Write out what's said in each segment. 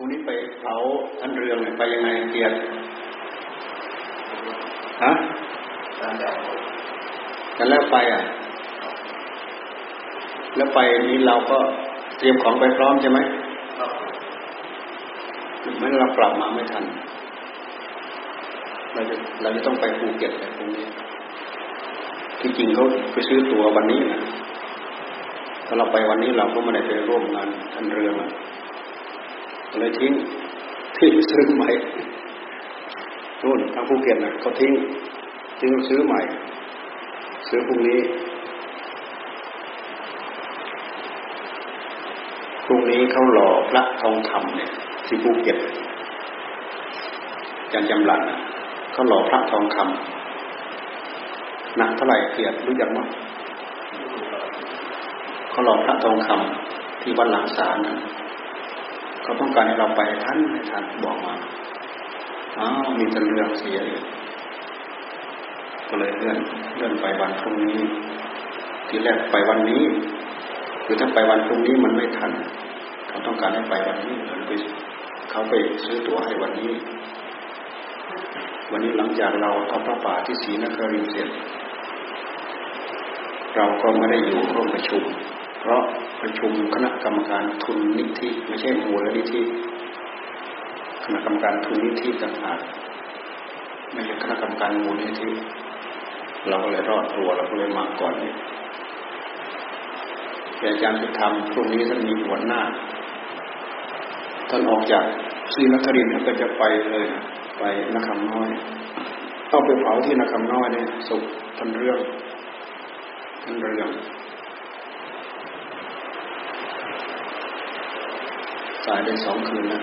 พรุ่งนี้ไปเผาท่านเรืองไปยังไงเกียรติฮะกันแล้วไปอะ แล้วไปนี้เราก็เตรียมของไปพร้อมใช่ไหมไม่เรากลับมาไม่ทัน เราจะเราจะต้องไปภูเก็ตแต่ตรงนี้ ที่จริงเขาไปซื้อตั๋ววันนี้นะถ้าเราไปวันนี้เราก็ไม่ได้ไปร่วมงานทันเรือนะก็ เลยทิ้งที่ซื้อใหม่นู่นทางภูเก็ตนะเขาทิ้งทิ้งซื้อใหม่ ซื้อพรุ่งนี้พรุ่งนี้เขาหล่อพระทองคำเนี่ยที่ภูเก็ตยันจำหลันเขาหล่อพระทองคำหนักเท่าไหร่เกียรติรู้จักมั้ยเขาหล่อพระทองคำที่วัดหลังสารนะ เขาต้องการให้เราไปท่านให้ท่านบอกมาอ้าวมีแต่เรื่องเสียเลยก็เลยเลื่อนเลื่อนไปวันพรุ่งนี้ ทีแรกไปวันนี้คือถ้าไปวันพรุ่งนี้มันไม่ทัน เขาต้องการให้ไปวันนี้เลยไปเขาไปซื้อตั๋วให้วันนี้ วันนี้หลังจากเราทอดพระป่าที่ศรีนครินเสร็จ เราก็ไม่ได้อยู่ร่วมประชุม เพราะ ประชุมคณะกรรมการทุนนิธิไม่ใช่มูลนิธิคณะกรรมการทุนนิธิต่างหากไม่ใช่คณะกรรมการมูลนิธิเราก็เลยรอดตัวเราก็เลยมาก่อนนี่อาจารย์จะทำพรุ่งนี้ท่านมีหัวหน้าท่านออกจากศรีนครินทร์ท่านก็จะไปเลยไปนักคำน้อยต้องไปเผาที่นักคำน้อยเนี่ยสุขท่านเรื่องท่านเรื่อง ตายได้สองคืนแล้ว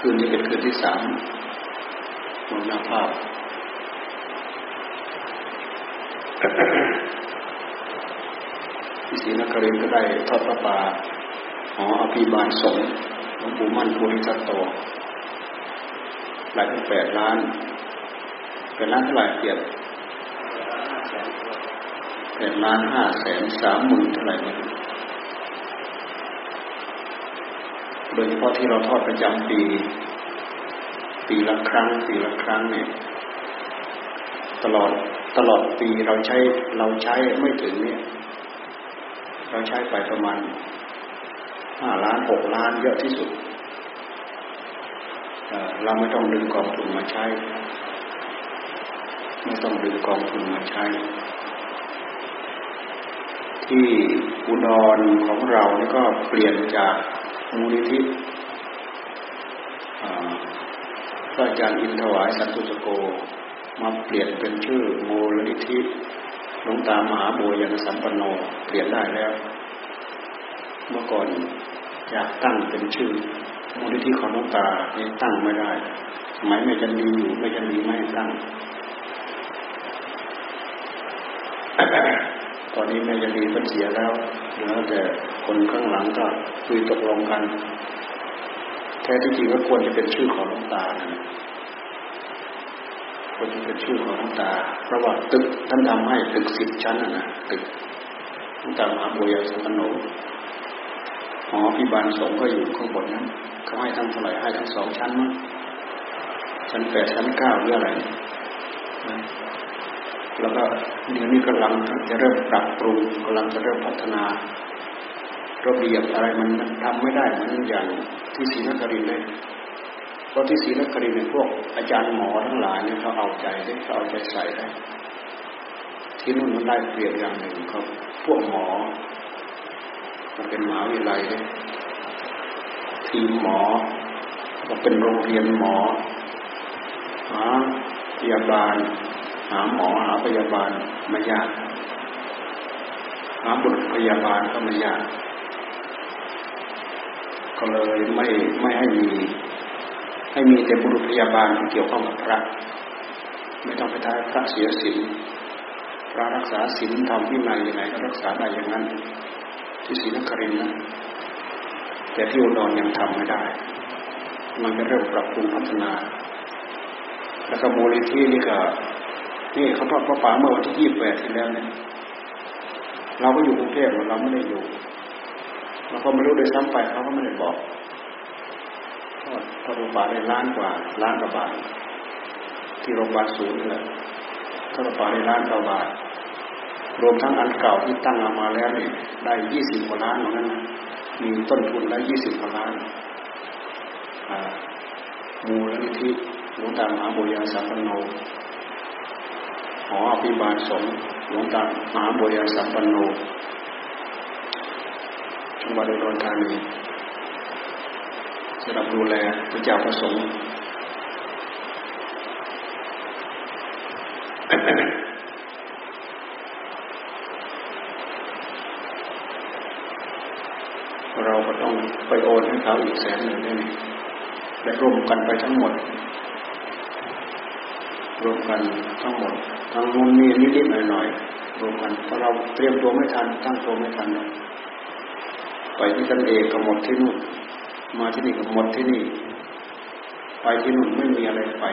คืนนี้เป็นคืนที่สามมรณภาพ ที่ศรีนครินทร์ก็ได้ทอดพระป่าหออภิบาลสงฆ์หลวงปู่มั่นภูริทัตโตหลายแปดล้านเป็นล้านเท่าไหร่เกียรติแปดล้านห้าแสนสามหมื่นเท่าไหร่ไม่รู้ โดยเฉพาะที่เราทอดประจำปี ปีละครั้ง ปีละครั้งเนี่ย ตลอดตลอดปีเราใช้เราใช้ไม่ถึงเนี่ย เราใช้ไปประมาณห้าล้านหกล้านเยอะที่สุดเราไม่ต้องดึงกองทุนมาใช้ ไม่ต้องดึงกองทุนมาใช้ ที่อุดรของเรานี่ก็เปลี่ยนจาก มูลนิธิพระอาจารย์อินทวายสันตุสโก มาเปลี่ยนเป็นชื่อมูลนิธิหลวงตามหาบัวยานสัมปันโนเปลี่ยนได้แล้ว เมื่อก่อนอยากตั้งเป็นชื่อมูลนิธิของหลวงตาเนี่ยตั้งไม่ได้สมัยไม่จะมีอยู่ไม่จะมีไม่ตั้งตอนนี้แม่ยันดีเป็เสียแล้วเหลือแต่ คนข้างหลังก็คุยตกลงกัน แท้ที่จริงก็ควรจะเป็นชื่อของหลวงตานะควรจะเป็นชื่อของหลวงตา เพราะว่าตึกท่านทำให้ตึกสิบชั้นนะตึกหลวงตามหาบุญสัมโนหอพิบาลสงฆ์ก็อยู่ข้างบนนั้นเขาให้ทั้งเท่าไหร่ให้ทั้งสองชั้นมั้งชั้นแปดชั้นเก้าหรืออะไรแล้วก็เดี๋ยวนี้กำลังจะเริ่มปรับปรุงกำลังจะเริ่มพัฒนา ระเบียบอะไรมันทำไม่ได้เหมือนอย่างที่ศรีนครินเลยเพราะที่ศรีนครินเนี่ยพวกอาจารย์หมอทั้งหลายเนี่ยเขาเอาใจได้เขาเอาใจใส่ได้ที่นู่นมันได้เปรียบอย่างหนึ่งเขาพวกหมอ มันเป็นมหาวิทยาลัยเลยทีมหมอก็เป็นโรงเรียนหมอหาพยาบาล หาหมอหาพยาบาลไม่ยากหาบุตรพยาบาลก็ไม่ยาก ก็เลยไม่ไม่ให้มี ให้มีแต่บุรุษพยาบาลที่เกี่ยวข้องกับพระ ไม่ต้องไปท้ายพระเสียศีลพระรักษาศีลทำวินัยยังไงก็รักษาได้อย่างนั้น ที่ศรีนครินทร์นะแต่ที่อุดรยังทำไม่ได้ มันจะเริ่มปรับปรุงพัฒนา แล้วก็มูลนิธินี่ก็นี่เขาทอพระป่าเมื่อวันที่ยี่สิบแปดที่แล้วเนี่ยเราก็อยู่กรุงเทพเราไม่ได้อยู่ เราก็ไม่รู้โดยซ้ำไปเขาก็ไม่ได้บอกาโรงพยาบาลได้ล้านกว่าล้านกว่าบาทที่โรงพยาบาลศูนย์นี่แหละโรงพยาบาลได้ล้านกว่าบาทรวมทั้งอันเก่าที่ตั้งมาแล้วนี่ได้ยี่สิบกว่าล้านเหมือนกันมีต้นทุนแล้ยี่สิบกว่าล้านมูลนิธิหลวงตามหาบุญญาสัมปันโนหออภิบาลสงหลวงตามหาบุญญาสัมปันโน จังหวัดอุดรธานีสำหรับดูแลพระเจ้าประสงค์เราก็ต้องไปโอนให้เขาอีกแสนหนึ่งได้ไหมได้รวมกันไปทั้งหมด รวมกันทั้งหมดทั้งนู้นนี่นิดๆหน่อยๆรวมกันเพราะเราเตรียมตัวไม่ทันตั้งตัวไม่ทัน ไปที่กันเองก็หมดที่นู่น มาที่นี่ก็หมดที่นี่ ไปที่นู่นไม่มีอะไรไป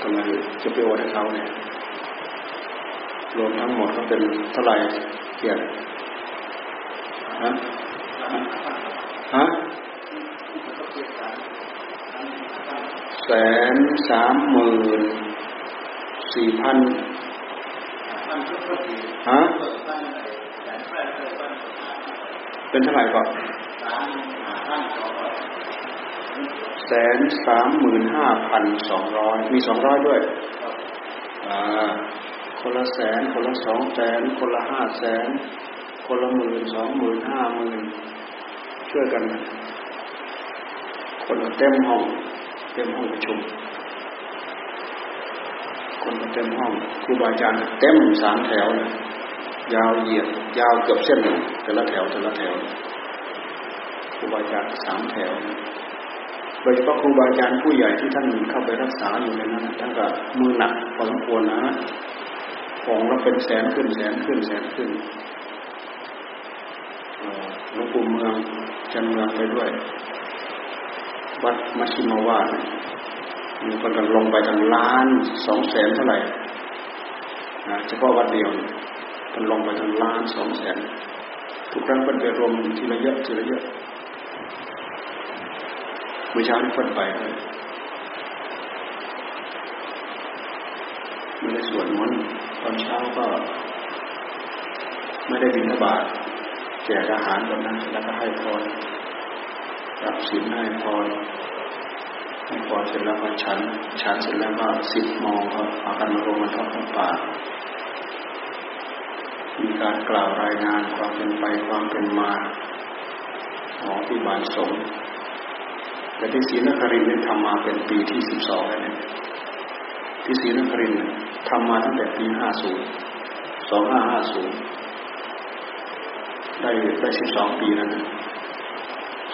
ทำไมจะไปโอนให้เขาเนี่ยรวมทั้งหมดก็เป็นเท่าไหร่เกียรติฮะฮะแสนสามหมื่นสี่พันฮะ เป็นเท่าไหร่ก่อนแสนสามหมื่นห้าพันสองร้อยมีสองร้อยด้วยอ่าคนละแสน คนละสองแสน คนละห้าแสน คนละหมื่นสองหมื่นห้าหมื่นช่วยกัน คนเต็มห้อง เต็มห้องประชุม คนเต็มห้องครูบาอาจารย์เต็มสามแถวเลย ยาวเหยียดยาวเกือบเส้นหนึ่งแต่ละแถวแต่ละแถวครูบาอาจารย์สามแถวโดยเฉพาะครูบาอาจารย์ผู้ใหญ่ที่ท่านเข้าไปรักษาอยู่ในนั้นท่านก็มือหนักพอสมควรนะของเราเป็นแสนขึ้นแสนขึ้นแสนขึ้นหลวงปู่เมืองจันเมืองไปด้วย วัดมัชชิมาวาดมีคนกันลงไปทางล้านสองแสนเท่าไหร่นะเฉพาะวัดเดียว มันลงไปทางล้านสองแสนทุกครั้งเป็นไปรวมทีละเยอะทีละเยอะเมื่อเช้าที่คนไปเลยไม่ได้สวดมนต์ตอนเช้าก็ ไม่ได้บินทบาทแจกอาหารแบบนั้นแล้วก็ให้พรรับศีลให้พรให้พรเสร็จแล้วก็ฉัน ฉันเสร็จแล้วก็สิบโมงก็พากันมารวมกันทอดผ้าป่า มีการกล่าวรายงานความเป็นไปความเป็นมาของที่บานสงแต่ที่ศรีนครินทร์นี่ทำมาเป็นปีที่สิบสองแล้วเนี่ยที่ศรีนครินทร์ทำมาตั้งแต่ปีห้าศูนย์สองห้าห้าศูนย์ได้ได้สิบสองปีแล้วนะ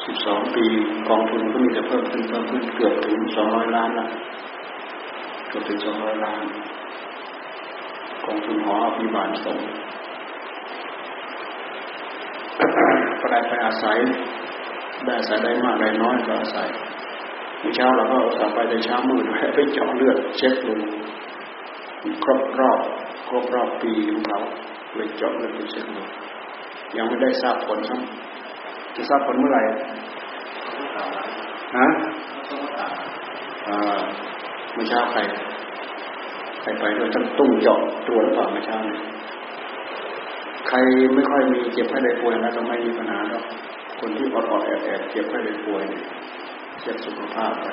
สิบสองปีกองทุนก็มีแต่เพิ่มขึ้นเพิ่มขึ้นเกือบถึงสองร้อยล้านละเกือบถึงสองร้อยล้าน กองทุนหออภิบาลสง ก็ได้ไปอาศัย ได้อาศัยได้มากได้น้อยก็อาศัยเมื่อเช้าเราก็สาไปในเช้ามืดไปเจาะเลือดเช็คดูครบรอบครบรอบปีของเขาเลยเจาะเลือดไปเช็คดูยังไม่ได้ทราบผลครับจะทราบผลเมื่อไหร่ฮะเมื่อเช้าใครใครไปด้วยต้องตุ้งเจาะตรวจหรือเปล่าเมื่อเช้าเนี่ย ใครไม่ค่อยมีเจ็บไข้ได้ป่วยแล้วก็ไม่มีปัญหาหรอกคนที่อดอดแอบแอบเจ็บไข้ได้ป่วยเนี่ยเจ็บสุขภาพไป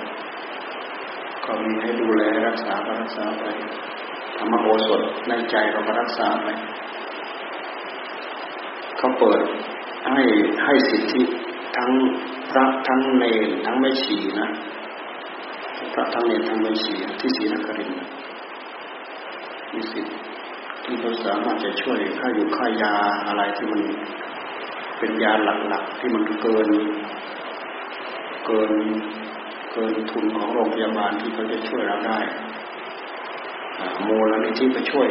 ก็มีให้ดูแลรักษาก็รักษาไปธรรมโอสถในใจเราก็รักษาไปเขาเปิดให้ให้สิทธิทั้งพระทั้งเนรทั้งไม่ชีนะพระทั้งเนรทั้งไม่ชีที่ศรีนครินทร์มีสิทธิ ที่เขาสามารถจะช่วยค่าอยู่ค่ายาอะไรที่มันเป็นยาหลักๆที่มันเกิน เกินเกินทุนของโรงพยาบาลที่เขาจะช่วยเราได้มูลนิธิไปช่วย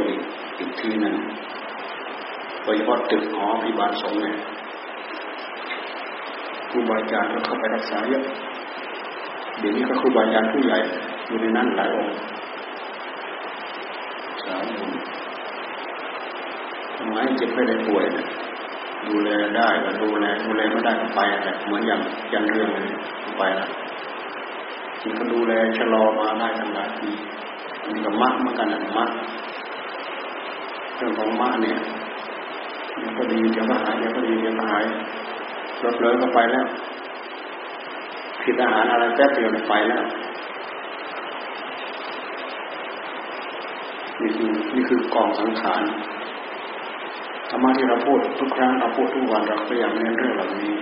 อีกทีหนึ่งโดยเฉพาะตึกหอพิบาลสงฆ์เนี่ยครูบาอาจารย์ก็เข้าไปรักษาเยอะเดี๋ยวนี้ก็ครูบาอาจารย์ผู้ใหญ่อยู่ในนั้นหลายองค์สาธุ ทำไมเจ็บไม่ได้ป่วยนะดูแลได้ก็ดูแลดูแลไม่ได้ก็ไปแต่เหมือนอย่างยันเรื่องนี้ไปล้วที่เขาดูแลชะลอมาได้ตั้งหลายปีนี่ก็มักเหมือนกันนะมักเรื่องของมักเนี่ยเดี๋ยวก็ดีเดี๋ยวก็หายเดี๋ยวก็ดีเดี๋ยวก็หายรถเลยก็ไปแล้วผิดอาหารอะไรแป๊บเดียวไปแล้วนี่คือนี่คือกองสังขาร ธรรมะที่เราพูดทุกครั้งเราพูดทุกวันเราพยายามเน้นเรื่องเหล่านี้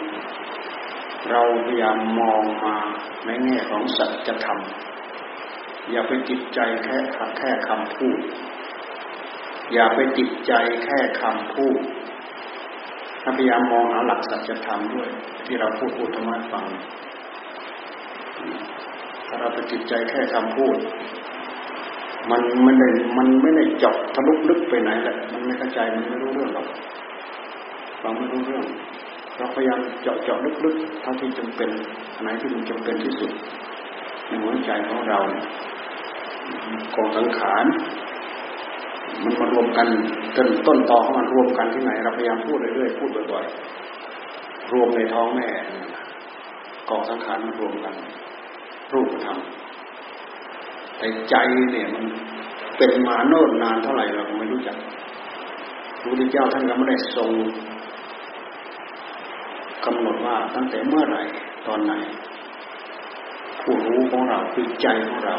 เราพยายามมองมาในแง่ของสัจธรรมอย่าไปจิตใจแค่แค่คำพูด อย่าไปจิตใจแค่คำพูดถ้าพยายามมองหาหลักสัจธรรมด้วย ที่เราพูดพูดธรรมะฟังถ้าเราไปจิตใจแค่คำพูด มันไมันได้มันไม่ได้จาะทะลุลึกไปไหนแหละมันไม่เข้าใจมันไม่รู้เรื่องหรอกเราไม่รู้เรื่อง เราพยายามเจาะเจาะลึกๆเท่าที่จำเป็นอันไหนที่มันจำเป็นที่สุดในหัวใจของเรากองสังขารมันมารวมกันต้นต้นตอของมันรวมกันที่ไหน เราพยายามพูดเรื่อยๆพูดบ่อยๆรวมในท้องแม่กองสังขารมันรวมกัน รูปธรรม แต่ใจเนี่ยมันเป็นมาโน่นนานเท่าไหร่เราไม่รู้จักพระพุทธเจ้าท่านก็ไม่ได้ทรงกำหนดว่าตั้งแต่เมื่อไหร่ตอนไหน ผู้รู้ของเราคือใจของเรา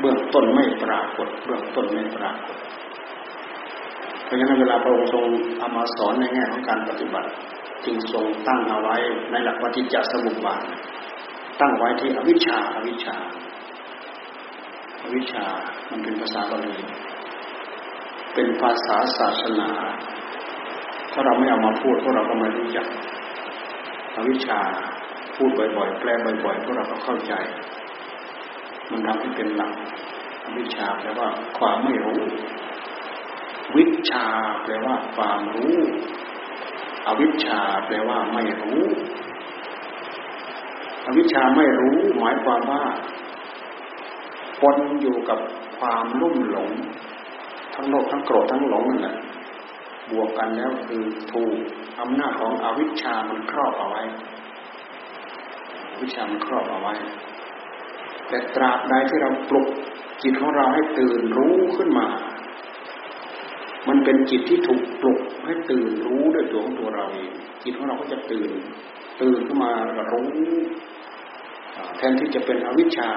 เบื้องต้นไม่ปรากฏ เบื้องต้นไม่ปรากฏเพราะฉะนั้นเวลาพระองค์ทรงเอามาสอนในแง่ของการปฏิบัติ จึงทรงตั้งเอาไว้ในหลักปฏิจจสมุปบาทตั้งไว้ที่อวิชชาอวิชชา วิชา มันเป็นภาษาบาลีเป็นภาษาศาสนา ถ้าเราไม่เอามาพูดพวกเราก็ไม่รู้จักอวิชาพูดบ่อยๆ แปลบ่อยๆพวกเราก็เข้าใจ มันทำให้เป็นหลักอวิชาแปลว่าความไม่รู้ วิชาแปลว่าความรู้ อวิชาแปลว่าไม่รู้ อวิชาไม่รู้ หมายความว่า ปนอยู่กับความรุ่มหลง ทั้งโลภทั้งโกรธทั้งหลงนั่นแหละบวกกันแล้วคือถูกอำนาจของอวิชชามันครอบเอาไว้ วิชามันครอบเอาไว้ แต่ตราบใดที่เราปลุกจิตของเราให้ตื่นรู้ขึ้นมา มันเป็นจิตที่ถูกปลุกให้ตื่นรู้ด้วยตัวของตัวเราเองจิตของเราก็จะตื่น ตื่นขึ้นมารู้แทนที่จะเป็นอวิชชา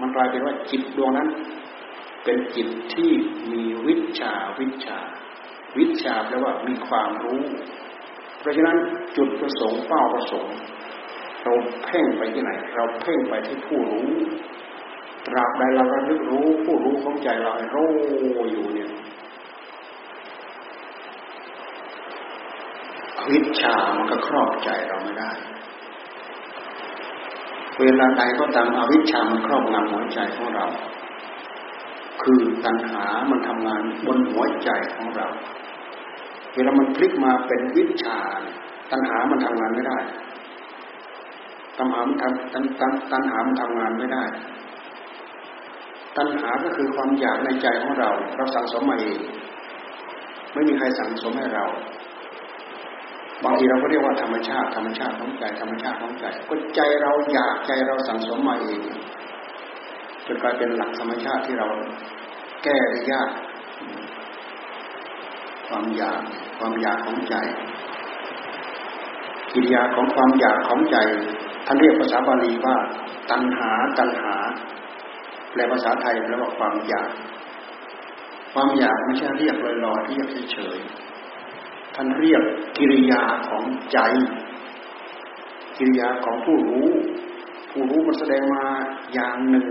มันกลายเป็นว่าจิตดวงนั้น เป็นจิตที่มีวิชาวิชา วิชาแปลว่ามีความรู้ เพราะฉะนั้นจุดประสงค์เป้าประสงค์เราเพ่งไปที่ไหน เราเพ่งไปที่ผู้รู้ตราบใดเราระลึกรู้ผู้รู้ของใจเราโรอยู่เนี่ยวิชามันก็ครอบใจเราไม่ได้ เวลาใดก็ตามอวิชชามันครอบงำหัวใจของเรา คือตัณหามันทำงานบนหัวใจของเรา เวลามันพลิกมาเป็นวิชา ตัณหามันทำงานไม่ได้ ตัณหามันทำตัณตัณตัณหามันทำงานไม่ได้ ตัณหาก็คือความอยากในใจของเรา เราสั่งสมมาเอง ไม่มีใครสั่งสมให้เรา บางทีเราก็เรียกว่าธรรมชาติธรรมชาติของใจธรรมชาติของใจก็ใจเราอยากใจเราสั่งสมมาเองจนกลายเป็นหลักธรรมชาติที่เราแก้ได้ยาก ความอยากความอยากของใจกิริยาของความอยากของใจท่านเรียกภาษาบาลีว่า ตัณหาตัณหา แปลภาษาไทยแปลว่าความอยาก ความอยากไม่ใช่เรียกลอยๆเรียกเฉยๆ ท่านเรียกกิริยาของใจ กิริยาของผู้รู้ ผู้รู้มันแสดงมาอย่างหนึ่ง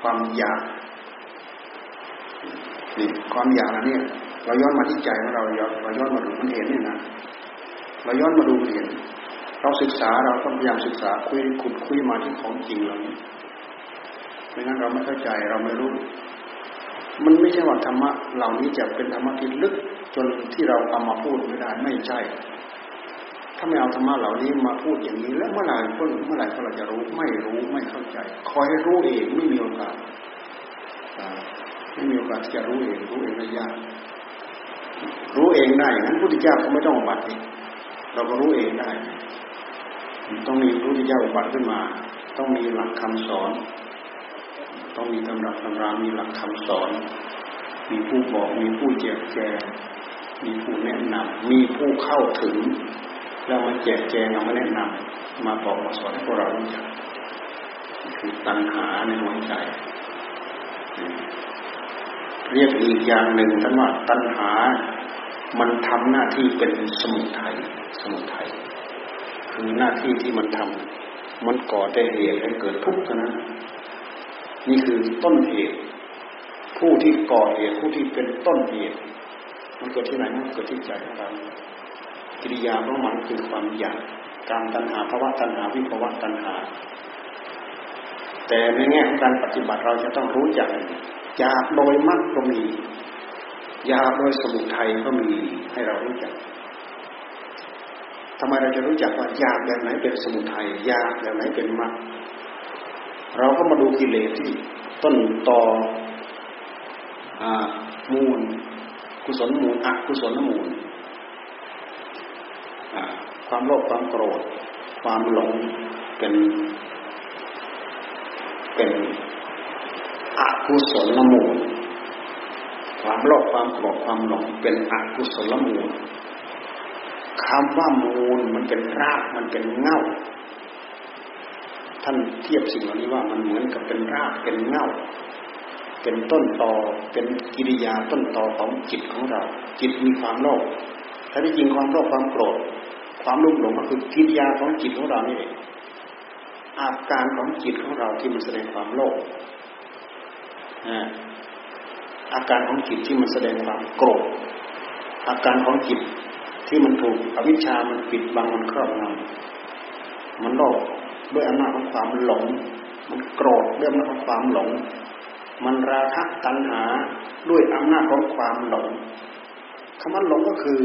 ความอยากนี่ความอยากนะเนี่ยเราย้อนมาที่ใจของเราเราย้อนมาดูมันเห็นนี่นะเราย้อนมาดูเห็นเราศึกษาเราต้องพยายามศึกษาคุยขุดคุยมาที่ของจริงเรานี้ไม่งั้นเราไม่เข้าใจเราไม่รู้ มันไม่ใช่ว่าธรรมะเหล่านี้จะเป็นธรรมะที่ลึก จนที่เราเอามาพูดไม่ได้ไม่ใช่ ถ้าไม่เอาธรรมะเหล่านี้มาพูดอย่างนี้ แล้วเมื่อไหร่เพิ่งเมื่อไหร่เราจะรู้ไม่รู้ไม่เข้าใจ คอยให้รู้เองไม่มีโอกาสไม่มีโอกาสจะรู้เองรู้เองได้ยากรู้เองได้อย่างนั้นพุทธเจ้าก็ไม่ต้องบัตรเราก็รู้เองได้ ต้องมีพุทธเจ้าบัตรขึ้นมา ต้องมีหลักคำสอน ต้องมีตำรับตำรามีหลักคำสอน มีผู้บอกมีผู้แจกแจง มีผู้แนะนำมีผู้เข้าถึง แล้วมาแจกแจงเอามาแนะนำมาบอกมาสอนให้พวกเรารู้จักคือตัณหาในหัวใจ เรียกอีกอย่างหนึ่งท่านว่าตัณหา มันทำหน้าที่เป็นสมุทัยสมุทัยคือหน้าที่ที่มันทำมันก่อแต่เหตุให้เกิดทุกข์นั้น นี่คือต้นเหตุ ผู้ที่ก่อเหตุผู้ที่เป็นต้นเหตุ มันเกิดที่ไหนมันเกิดที่ใจของเรากิริยาของมันคือความอยากการตัณหาภาวะตัณหาวิภาวะตัณหา แต่ในแง่ของการปฏิบัติเราจะต้องรู้จักอยากโดยมรรคก็มีอยากโดยสมุทัยก็มีให้เรารู้จักทำไมเราจะรู้จักว่าอยากแบบไหนเป็นสมุทัยอยากแบบไหนเป็นมรรคเราก็มาดูกิเลสที่ต้นตอมูล กุศลมูลอกุศลมูลความโลภความโกรธ ความหลงเป็นเป็นอกุศลมูล ความโลภความโกรธความหลงเป็นอกุศลมูลคำว่ามูลมันเป็นรากมันเป็นเง่าท่านเทียบสิ่งเหล่านี้ว่ามันเหมือนกับเป็นรากเป็นเง่า เป็นต้นตอเป็นกิริยาต้นตอของจิตของเรา จิตมีความโลภถ้าที่จริงความโลภความโกรธความรุ่มหลงก็คือกิริยาของจิตของเรานี่เองอาการของจิตของเราที่มันแสดงความโลภอาการของจิตที่มันแสดงความโกรธอาการของจิตที่มันถูกอวิชชามันปิดบังมันครอบงำมันโลภด้วยอำนาจของความหลง มันโกรธด้วยอำนาจของความหลง มันราคะตัณหาด้วยอำนาจของความหลงคำว่าหลงก็คือ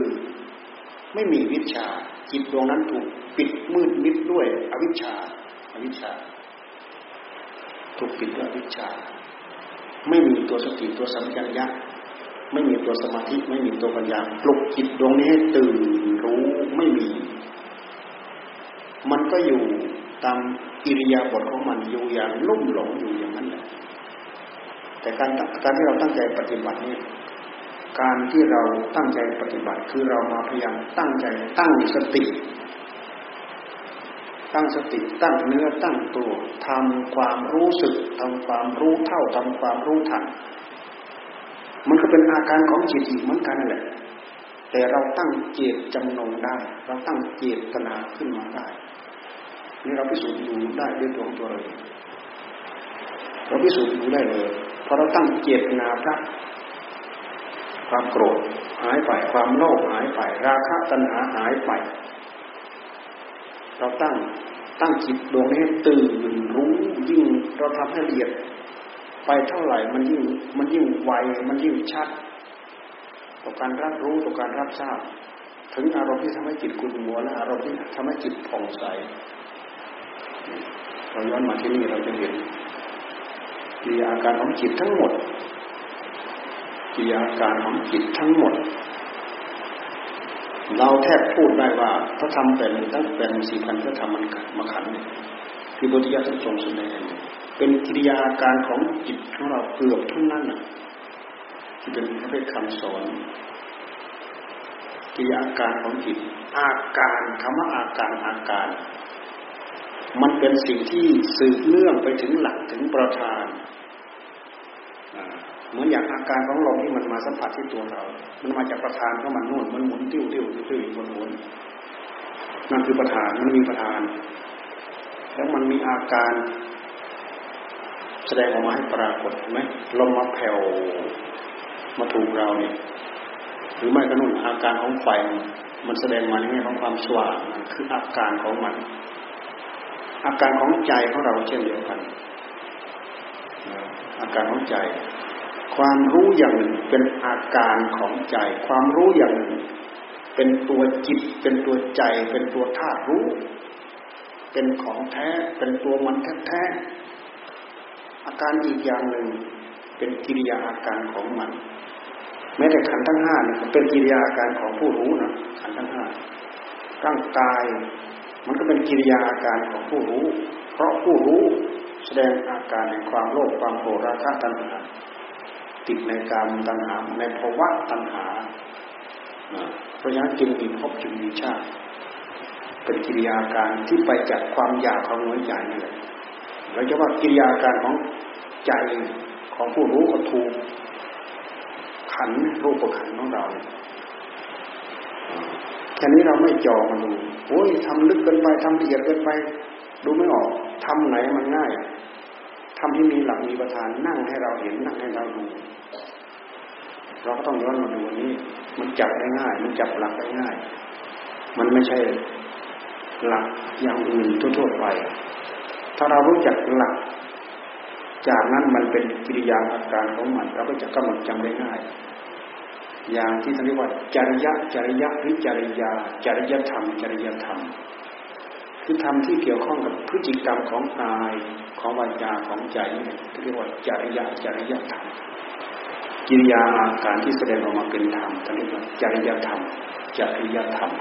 ไม่มีวิชา จิตดวงนั้นถูกปิดมืดมิดด้วยอวิชชาอวิชชา ถูกปิดด้วยอวิชชา ไม่มีตัวสติตัวสัมผัสญะไม่มีตัวสมาธิไม่มีตัวปัญญาปลุกจิตดวงนี้ให้ตื่นรู้ไม่มี มันก็อยู่ตามอิริยาบถของมันอยู่อย่างลุ่มหลงอยู่อย่างนั้นแหละ แต่การการที่เราตั้งใจปฏิบัติเนี่ยการที่เราตั้งใจปฏิบัติคือเรามาพยายามตั้งใจตั้งสติ ตั้งสติตั้งเนื้อตั้งตัวทำความรู้สึกทำความรู้เท่าทำความรู้ทันมันก็เป็นอาการของจิตอีกเหมือนกันนั่นแหละ แต่เราตั้งเจตจำนงได้ เราตั้งเจตนาขึ้นมาได้ นี่เราพิสูจน์ดูได้ด้วยตัวของตัวเราเเราพิสูจน์ดูได้เลยพอเราตั้งเจตนาครับความโกรธหายไปความโลภหายไปราคะตัณหาหายไป เราตั้งตั้งจิตดวงนี้ตื่นรู้ยิ่งเราทำให้ละเอียด ไปเท่าไหร่มันยิ่งมันยิ่งไวมันยิ่งชัดต่อการรับรู้ต่อการรับทราบ ถึงอารมณ์ที่ทำให้จิตกุนมัวและอารมณ์ที่ทำให้จิตผ่องใสเราย้อนมาที่นี่เราจะเห็น กิริยาการของจิตทั้งหมด กิริยาการของจิตทั้งหมด เราแทบพูดได้ว่าพระธรรมเป็นตั้งเป็นสี่พันพระธรรมมันมาขันที่บทียาท่าทรงแสดงเป็นกิริยาการของจิตของเราเกือบทั้งนั้นที่เป็นพระเภทคำสอนกิริยาการของจิต อาการคำว่าอาการอาการ มันเป็นสิ่งที่สืบเนื่องไปถึงหลักถึงประธาน เหมือนอย่างอาการของลมที่มันมาสัมผัสที่ตัวเรา มันมาจากประธานของมันนู่นมันหมุนติ้วติ้วติ้วบนหัวนั่นคือประธานมันมีประธาน แล้วมันมีอาการแสดงออกมาให้ปรากฏไหมลมมาแผ่วมาถูกเราเนี่ยหรือไม่ก็นุ่นอาการของไฟมันแสดงมาในแง่ของความสว่างคืออาการของมัน อาการของใจของเราเช่นเดียวกัน อาการของใจ ความรู้อย่างหนึ่งเป็นอาการของใจ ความรู้อย่างหนึ่ง เป็นตัวจิต เป็นตัวใจ เป็นตัวธาตุรู้ เป็นของแท้ เป็นตัวมันแท้อาการอีกอย่างหนึ่ง เป็นกิริยาอาการของมัน แม้แต่ขันทั้งห้าเนี่ยเป็นกิริยาอาการของผู้รู้นะขันทั้งห้าร่างกาย มันก็เป็นกิริยาอาการของผู้รู้ เพราะผู้รู้แสดงอาการในความโลภความโกรธราคะตัณหา ติดในกามตัณหาในภาวะตัณหาเพราะฉะนั้นจึงมีภพจึงมีชาติเป็นกิริยาการที่ไปจากความอยากของหัวใจนี่แหละเราจะว่ากิริยาการของใจของผู้รู้ก็ถูกขันรูปขันของเราแค่นี้เราไม่จอมาดูโอ้ยทำลึกเกินไปทำละเอียดเกินไป ดูไม่ออกทำไหนมันง่ายทำที่มีหลักมีประธานนั่งให้เราเห็นนั่งให้เราดู เราก็ต้องย้อนมาดูนี้ มันจับได้ง่าย มันจับหลักได้ง่าย มันไม่ใช่หลักอย่างอื่นทั่วๆไป ถ้าเรารู้จักหลัก จากนั้นมันเป็นกิริยาอาการของมันเราก็จะกำหนดจำได้ง่าย อย่างที่ท่านเรียกว่าจริยะจริยะหรือจริยา จริยธรรม จริยธรรม คือธรรมที่เกี่ยวข้องกับพฤติกรรมของกายของวาจาของใจนี่เรียกว่าจริยะจริยธรรม กิริยาอาการที่แสดงออกมาเป็นธรรมท่านเรียกว่าจริยธรรมจริยธรรม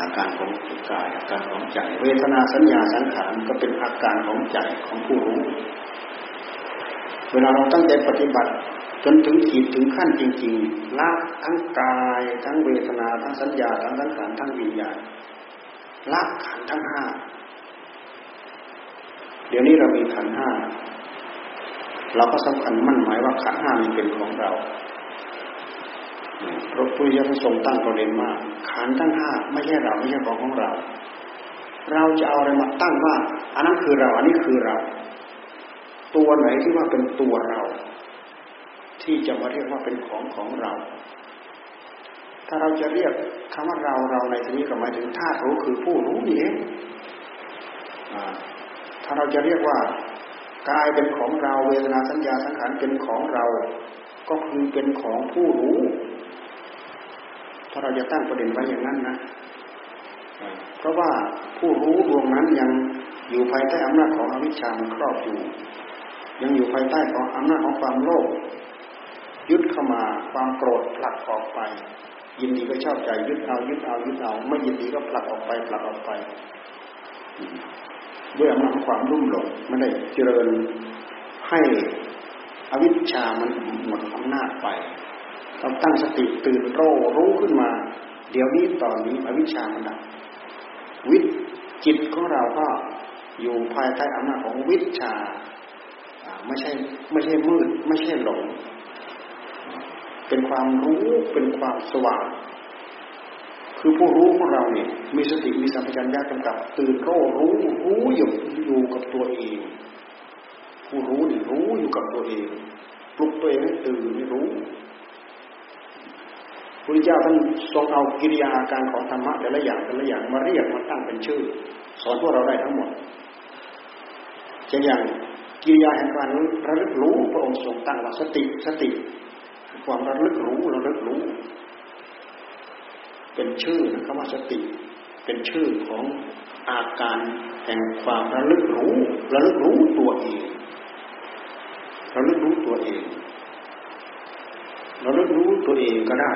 อาการของกายอาการของใจ เวทนาสัญญาสังขารก็เป็นอาการของใจของผู้รู้ เวลาเราตั้งใจปฏิบัติจนถึงขีดถึงขั้นจริงๆละทั้งกาย ทั้งเวทนาทั้งสัญญาทั้งสังขารทั้งวิญญาณละขันทั้งห้าเดี๋ยวนี้เรามีขันห้า เราก็สำคัญมั่นหมายว่าขันห้านี้เป็นของเราพระพุทธเจ้าทรงตั้งประเด็นมากขันทั้งห้าไม่ใช่เราไม่ใช่ของของเรา เราจะเอาอะไรมาตั้งว่า อันนั้นคือเรา อันนี้คือเรา ตัวไหนที่ว่าเป็นตัวเรา ที่จะมาเรียกว่าเป็นของของเรา ถ้าเราจะเรียกคำว่าเราเราในที่นี้ก็หมายถึงธาตุรู้คือผู้รู้นี่เองถ้าเราจะเรียกว่า กายเป็นของเราเวทนาสัญญาสังขารเป็นของเรา ก็คือเป็นของผู้รู้ ถ้าเราจะตั้งประเด็นไว้อย่างนั้นนะ เพราะว่าผู้รู้ดวงนั้นยังอยู่ภายใต้อำนาจของอวิชชามันครอบอยู่ ยังอยู่ภายใต้ของอำนาจของความโลภยึดเข้ามาความโกรธผลักออกไป ยินดีก็ชอบใจยึดเอายึดเอายึดเอาไม่ยินดีก็ผลักออกไปผลักออกไป ด้วยอำนาจความรุ่มหลงไม่ได้เจริญให้อวิชชามันหมดอำนาจไปเราตั้งสติตื่นโรรู้ขึ้นมา เดี๋ยวนี้ตอนนี้อวิชชามันดับวิจิตของเราก็อยู่ภายใต้อำนาจของวิชาไม่ใช่ไม่ใช่มืด ไม่ใช่หลง เป็นความรู้เป็นความสว่าง คือผู้รู้ของเราเนี่ยมีสติมีสัมปชัญญะกำกับตื่นรู้รู้รู้อยู่อยู่กับตัวเอง ผู้รู้นี่รู้อยู่กับตัวเองปลุกตัวเองให้ตื่นให้รู้พระเจ้าท่านทรงเอากิริยาอาการของธรรมะแต่ละอย่างแต่ละอย่างมาเรียกมาตั้งเป็นชื่อ สอนพวกเราได้ทั้งหมดเช่นอย่างกิริยาแห่งการระลึกรู้พระองค์ทรงตั้งว่าสติสติ ความระลึกรู้ระลึกรู้ เป็นชื่อคำว่าสติ เป็นชื่อของอาการแห่งความระลึกรู้ระลึกรู้ตัวเองระลึกรู้ตัวเองระลึกรู้ตัวเองก็ได้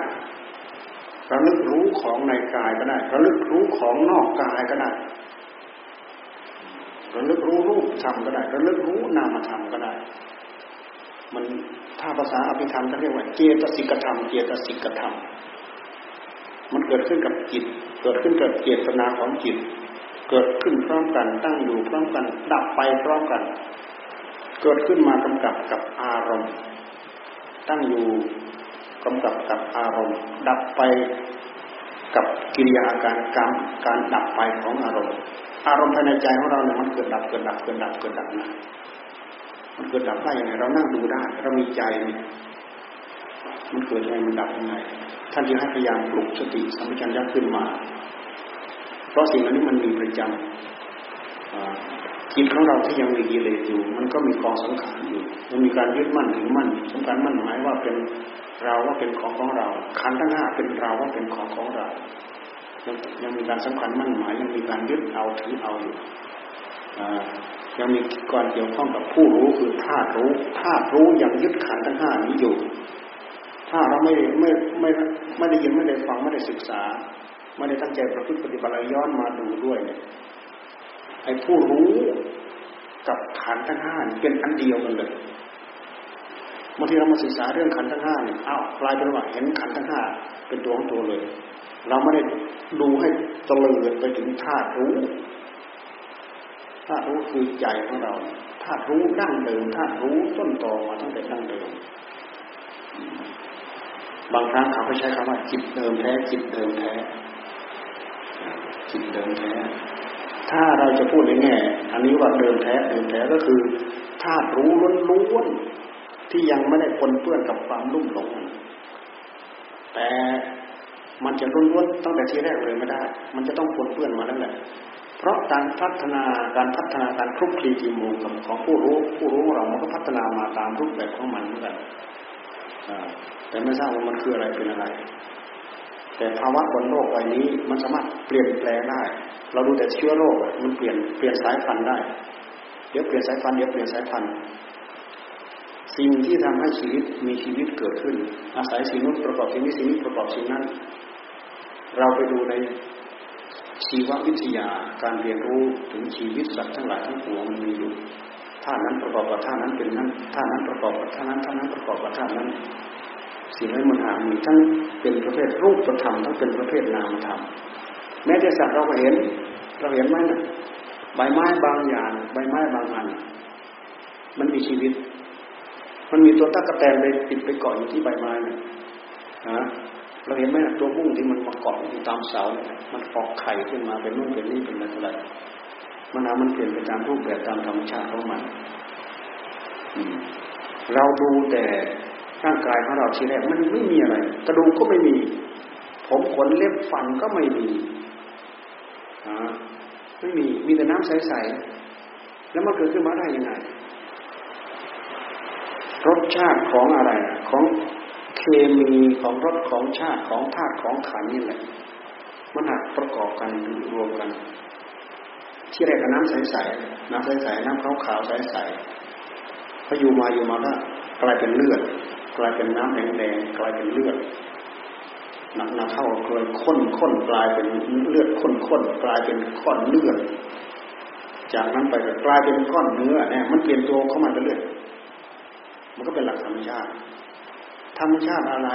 ระลึกรู้ของในกายก็ได้ระลึกรู้ของนอกกายก็ได้ระลึกรู้รูปธรรมก็ได้ระลึกรู้นามธรรมก็ได้ มันถ้าภาษาอภิธรรมเขาเรียกว่าเจตสิกธรรม เจตสิกธรรม มันเกิดขึ้นกับจิต เกิดขึ้นกับเจตนาของจิต เกิดขึ้นพร้อมกันตั้งอยู่พร้อมกัน ดับไปพร้อมกัน เกิดขึ้นมากำกับกับอารมณ์ ตั้งอยู่กำกับกับอารมณ์ ดับไปกับกิริยาการกรรมการดับไปของอารมณ์ อารมณ์ภายในใจของเราเนี่ยมันเกิดดับเกิดดับเกิดดับเกิดดับนะมันเกิดดับได้ยังไงเรานั่งดูได้เรามีใจมันเกิดยังไงมันดับยังไง ท่านจึงให้พยายามปลุกสติสัมปชัญญะขึ้นมา เพราะสิ่งนี้มันมีประจำจิตของเราที่ยังมีกิเลสอยู่ มันก็มีกองสังขารอยู่ มันมีการยึดมั่นถือมั่นสำคัญมั่นหมายว่าเป็นเราว่าเป็นของของเรา ขันธ์ทั้งห้าเป็นเราว่าเป็นของของเรา ยังมีการสำคัญมั่นหมาย ยังมีการยึดเอาถือเอาอยู่ยังมีการเกี่ยวข้องกับผู้รู้คือธาตุรู้ธาตุรู้ยังยึดขันธ์ทั้งห้านี้อยู่ ถ้าเราไม่ไม่ไม่ไม่ได้ยินไม่ได้ฟังไม่ได้ศึกษา ไม่ได้ตั้งใจประพฤติปฏิบัติย้อนมาดูด้วยเนี่ยไอ้ผู้รู้กับขันทั้งห้าเป็นอันเดียวกันเลยบางทีเรามาศึกษาเรื่องขันทั้งห้าเนี่ยอ้าวกลายเป็นว่าเห็นขันทั้งห้าเป็นตัวของตัวเลย เราไม่ได้ดูให้ตะเลิดไปถึงธาตุรู้ธาตุรู้คือใจของเราธาตุรู้ดั้งเดิมธาตุรู้ต้นตอมาตั้งแต่ดั้งเดิม บางครั้งเขาก็ใช้คำว่าจิตเดิมแท้จิตเดิมแท้จิตเดิมแท้ ถ้าเราจะพูดในแง่อันนี้ว่าเดิมแท้เดิมแท้ก็คือธาตุรู้ล้วนๆที่ยังไม่ได้ปนเปื้อนกับความรุ่มหลง แต่มันจะล้วนๆตั้งแต่ทีแรกเลยไม่ได้ มันจะต้องปนเปื้อนมาแล้วแหละเพราะการพัฒนาการพัฒนาการคลุกคลีจีมูกับของผู้รู้ผู้รู้เรามันก็พัฒนามาตามรูปแบบของมันเหมือนกัน แต่ไม่ทราบว่ามันคืออะไรเป็นอะไร แต่ภาวะบนโลกใบนี้มันสามารถเปลี่ยนแปลงได้ เราดูแต่เชื้อโรคมันเปลี่ยนเปลี่ยนสายพันธุ์ได้ เดี๋ยวเปลี่ยนสายพันธุ์เดี๋ยวเปลี่ยนสายพันธุ์สิ่งที่ทำให้ชีวิตมีชีวิตเกิดขึ้น อาศัยสิ่งนู้นประกอบสิ่งนี้สิ่งนี้ประกอบสิ่งนั้น เราไปดูในชีววิทยาการเรียนรู้ถึงชีวิตสัตว์ทั้งหลายทั้งปวงมันมีอยู่ท่านั้นประกอบกับท่านั้นเป็นนั้นท่านั้นประกอบกับท่านั้นท่านั้นประกอบกับท่านั้น สิ่งนั้นมันหามีทั้งเป็นประเภทรูปธรรมทั้งเป็นประเภทนามธรรมแม้แต่สัตว์เราก็เห็น เราเห็นไหมนะใบไม้บางอย่างใบไม้บางอัน มันมีชีวิต มันมีตัวตะกะแตนไปติดไปเกาะอยู่ที่ใบไม้นะฮะเราเห็นไหมตัวบุ้งที่มันมาเกาะอยู่ตามเสามันฟอกไข่ขึ้นมาเป็นนู่นเป็นนี่เป็นอะไรอะไรมันนามันเปลี่ยนไปตามรูปแบบตามธรรมชาติของมันเราดูแต่ ร่างกายของเราทีแรกมันไม่มีอะไร กระดูกก็ไม่มี ผมขนเล็บฟันก็ไม่มีไม่มีมีแต่น้ำใสๆแล้วมันเกิดขึ้นมาได้ยังไง รสชาติของอะไรของเคมีของรสของชาติของธาตุของขันนี่แหละมันหักประกอบกันรวมกัน ที่แรกก็น้ำใสๆน้ำใสๆน้ำขาวๆใสๆพออยู่มาอยู่มาก็กลายเป็นเลือด กลายเป็นน้ำแดงๆกลายเป็นเลือดหนักหนักเข้าเลยข้นข้นกลายเป็นเลือดข้นข้นกลายเป็นก้อนเลือด จากนั้นไปก็กลายเป็นก้อนเนื้อเนี่ยมันเปลี่ยนตัวเข้ามาเรื่อยมันก็เป็นหลักธรรมชาติ ธรรมชาติอะไร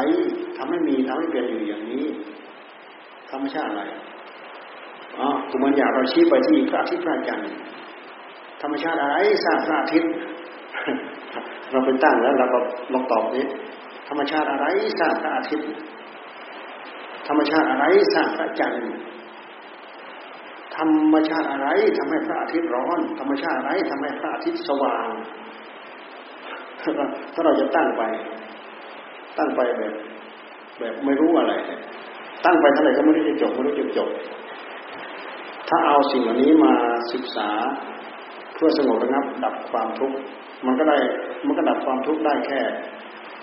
ทำให้มีทำให้เปลี่ยนอยู่อย่างนี้ ธรรมชาติอะไรอ๋อตุมันอยากเราชี้ไปที่พระอาทิตย์พระจันทร์ธรรมชาติอะไรสร้างพระอาทิตย์ เราไปตั้งแล้วเราก็ลองตอบนี้ธรรมชาติอะไรสร้างพระอาทิตย์ ธรรมชาติอะไรสร้างพระจันทร์ธรรมชาติอะไรทำให้พระอาทิตย์ร้อน ธรรมชาติอะไรทำให้พระอาทิตย์สว่าง ถ้าเราจะตั้งไป ตั้งไปแบบ แบบไม่รู้อะไร ตั้งไปเท่าไหร่ก็ไม่รู้จะจบไม่รู้จะจบ ถ้าเอาสิ่งเหล่านี้มาศึกษาเพื่อสงบระงับดับความทุกข์มันก็ได้ มันก็ดับความทุกข์ได้แค่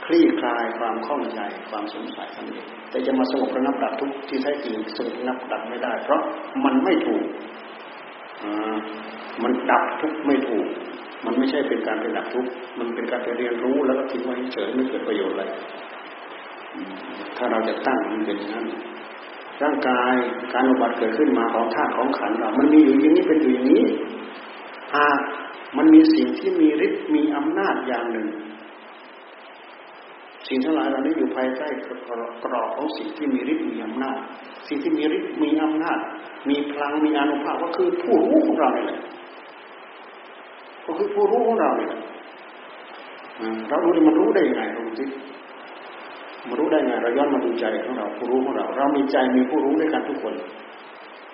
คลี่คลายความข้องใจความสงสัยทั้งนี้แต่จะมาสงบระงับดับทุกข์ที่แท้จริงสงบระงับดับไม่ได้ เพราะมันไม่ถูกมันดับทุกข์ไม่ถูก มันไม่ใช่เป็นการไปดับทุกข์มันเป็นการไปเรียนรู้แล้วก็ทิ้งไว้เฉยไม่เกิดประโยชน์อะไรถ้าเราจะตั้งมันเป็นอย่างนั้นร่างกายการอุบัติเกิดขึ้นมาของธาตุของขันเรา มันมีอยู่อย่างนี้เป็นอยู่อย่างนี้หาก มันมีสิ่งที่มีฤทธิ์มีอำนาจอย่างหนึ่ง สิ่งทั้งหลายเหล่านี้อยู่ภายใต้กรอบของสิ่งที่มีฤทธิ์มีอำนาจ สิ่งที่มีฤทธิ์มีอำนาจ มีพลังมีอนุภาพก็คือผู้รู้ของเราเนี่ยก็คือผู้รู้ของเราเนี่ยเราดูดิมันรู้ได้ยังไงเราดูสิมันรู้ได้ไงเราย้อนมาดูใจของเราผู้รู้ของเรา เรามีใจมีผู้รู้ด้วยกันทุกคน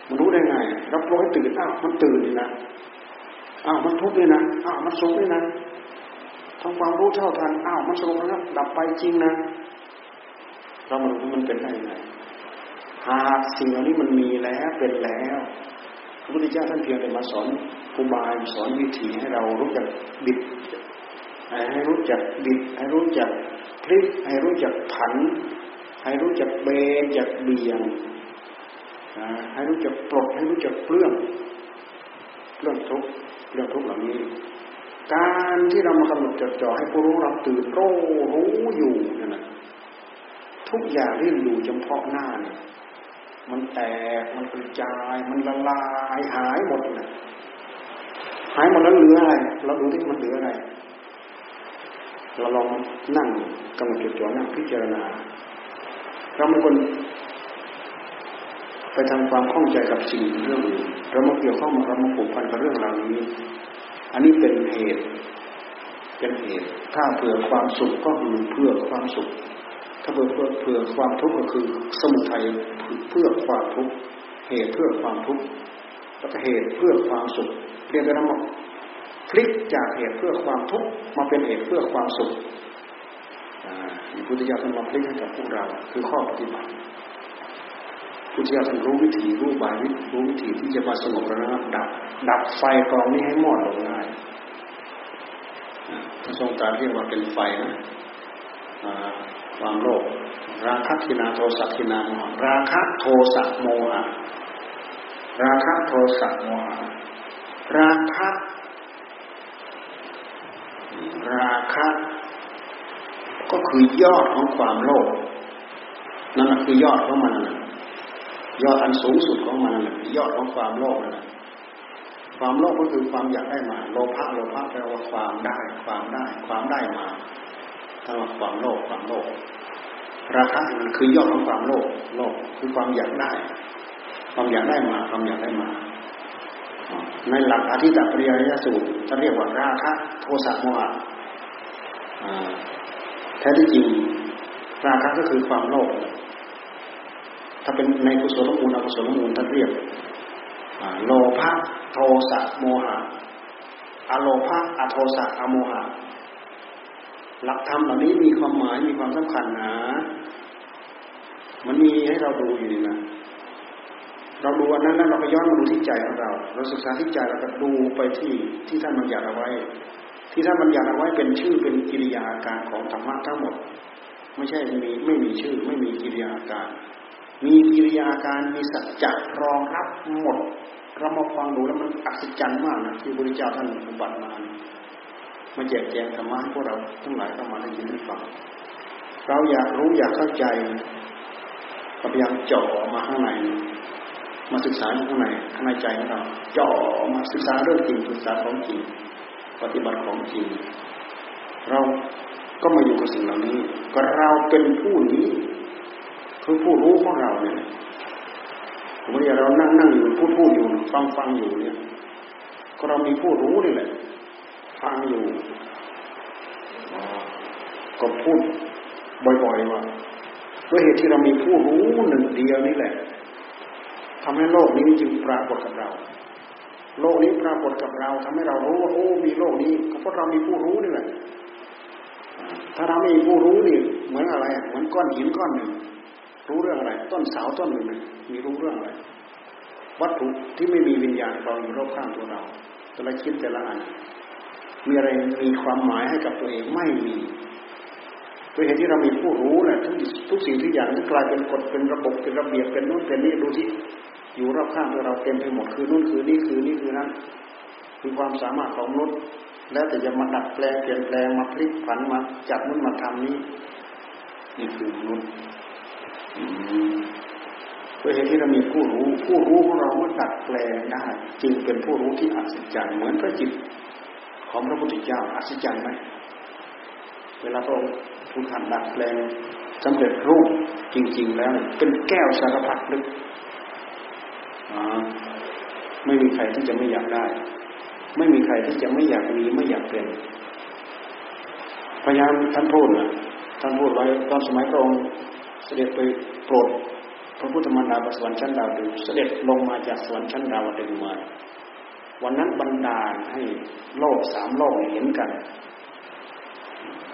มันรู้ได้ไงเราปล่อยตื่นอ้าวมันตื่นนี่นะ อ้าวมันทุกข์เลยนะอ้าวมันสุขเลยนะทำความรู้เท่าทันอ้าวมันสงบแล้วดับไปจริงนะเรามาดูมันเป็นได้ยังไงหากสิ่งเหล่านี้มันมีแล้วเป็นแล้วพระพุทธเจ้าท่านเพียงแต่มาสอนอุบายสอนวิธีให้เรารู้จักบิด ให้รู้จักบิด ให้รู้จักพลิกให้รู้จักผัน ให้รู้จักเบนจักเบี่ยงให้รู้จักปลดให้รู้จักเปลื้องเปลื้องทุกข์ เรื่องทุกข์เหล่านี้ การที่เรามากำหนดจดจ่อให้ผู้รู้เราตื่นรู้รู้อยู่นั่นแหละทุกอย่างที่อยู่เฉพาะหน้าเนี่ยมันแตกมันกระจาย มันละลายหายหมดเลยหายหมดแล้วเหลืออะไรเราดูที่มันเหลืออะไรเราลองนั่งกำหนดจดจ่อนั่งพิจารณาเราไม่คน ไปทำความข้องใจกับสิ่งเรื่องอื่นเรามาเกี่ยวข้องเรามาผูกพันกับเรื่องราวนี้ อันนี้เป็นเหตุ เป็นเหตุ ถ้าเผื่อความสุขก็คือเพื่อความสุข ถ้าเผื่อเพื่อเพื่อความทุกข์ก็คือสมุทัยเพื่อความทุกข์เหตุเพื่อความทุกข์แล้วก็เหตุเพื่อความสุขเรียกได้ทั้งหมดพลิกจากเหตุเพื่อความทุกข์มาเป็นเหตุเพื่อความสุขพุทธิยถาท่านมาพลิกให้กับพวกเราคือข้อปฏิบัติ พุทธิยถาท่านรู้วิธีรู้บายวิรู้วิธีที่จะมาสงบระงับดับ ดับไฟกองนี้ให้หมดลงได้ท่านทรงตรัสเรียกว่าเป็นไฟนะความโลภราคะทินาโทสัทินาโมหะราคะโทสะโมหะราคะโทสะโมหะราคะราคะก็คือยอดของความโลภนั่นคือยอดของมัน ยอดอันสูงสุดของมันยอดของความโลภนั่นความโลภก็คือความอยากได้มา โลภะโลภะแปลว่าความได้ ความได้ ความได้มาถ้าว่าความโลภความโลภราคะมันคือยอดของความโลภโลภคือความอยากได้ ความอยากได้มาความอยากได้มา ในหลักอธิตปริยยสูตรจะเรียกว่าราคะโทสะโมหะแท้ที่จริงราคะก็คือความโลภ ถ้าเป็นในกุศลมูลอกุศลมูลท่านเรียกโลภะโทสะโมหะอโลภะอโทสะอโมหะ หลักธรรมเหล่านี้มีความหมายมีความสำคัญนะมันมีให้เราดูอยู่นี่นะเราดูอันนั้นแล้วเราก็ย้อนมาดูที่ใจของเรา เราศึกษาที่ใจเราก็ดูไปที่ที่ท่านบัญญัติเอาไว้ ที่ท่านบัญญัติเอาไว้เป็นชื่อเป็นกิริยาการของธรรมะทั้งหมด ไม่ใช่มีไม่มีชื่อไม่มีกิริยาการ มีกิริยาการมีสัจจะรองรับหมดเรามาฟังดูแล้วมันอัศจรรย์มากนะที่พระเจ้าท่านอุบัติมามาแจกแจงธรรมะให้พวกเราทั้งหลายเข้ามาได้ยินได้ฟังเราอยากรู้อยากเข้าใจก็พยายามเจาะมาข้างในมาศึกษาข้างในข้างในใจของเราเจาะมาศึกษาเรื่องจริงศึกษาของจริงปฏิบัติของจริงเราก็มาอยู่กับสิ่งเหล่านี้ ก็เราเป็นผู้นี้ คือผู้รู้ของเราเนี่ยสมมติเรานั่งนั่งอยู่พูดพูดอยู่ฟังฟังอยู่เนี่ย ก็เรามีผู้รู้นี่แหละ ฟังอยู่ ก็พูดบ่อยๆว่าด้วยเหตุที่เรามีผู้รู้หนึ่งเดียวนี่แหละทำให้โลกนี้จึงปรากฏกับเรา โลกนี้ปรากฏกับเราทำให้เรารู้ว่าโอ้มีโลกนี้ก็เพราะเรามีผู้รู้นี่แหละ ถ้าเราไม่มีผู้รู้นี่เหมือนอะไรเหมือนก้อนหินก้อนหนึ่ง รู้เรื่องอะไร ต้นสาวต้นหนึ่งมีรู้เรื่องอะไร วัตถุที่ไม่มีวิญญาณกองอยู่รอบข้างตัวเราแต่ละชิ้นแต่ละอัน มีอะไรมีความหมายให้กับตัวเองไม่มีด้วยเหตุที่เรามีผู้รู้แหละทุกทุกสิ่งทุกอย่างที่กลายเป็นกฎเป็นระบบเป็นระเบียบเป็นนู่นเป็นนี่ดูที่อยู่รอบข้างตัวเราเต็มไปหมดคือนู่นคือนี่คือนี่คือนั้นคือความสามารถของมนุษย์แล้วแต่จะมาดัดแปลงเปลี่ยนแปลงมาพลิกผันมาจับนู่นมาทำนี้ นี่คือมนุษย์ ด้วยเหตุที่เรามีผู้รู้ผู้รู้ของเราเมื่อดัดแปลงได้จึงเป็นผู้รู้ที่อัศจรรย์เหมือนพระจิตของพระพุทธเจ้าอัศจรรย์ไหมเวลาพระองค์ทุกขันดัดแปลงสำเร็จรูปจริง ๆ แล้ว เป็นแก้วสารพัดลึกไม่มีใครที่จะไม่อยากได้ ไม่มีใครที่จะไม่อยากมีไม่อยากเป็นพยายามท่านพูดนะท่านพูดไว้ตอนสมัยพระองค์ ด็จไปโปรดพระพุทธมารดาสวรรค์ชั้นดาวดึงเสด็จลงมาจากสวรรค์ชั้นดาวดึงมา วันนั้นบรรดาให้โลกสามโลกเห็นกัน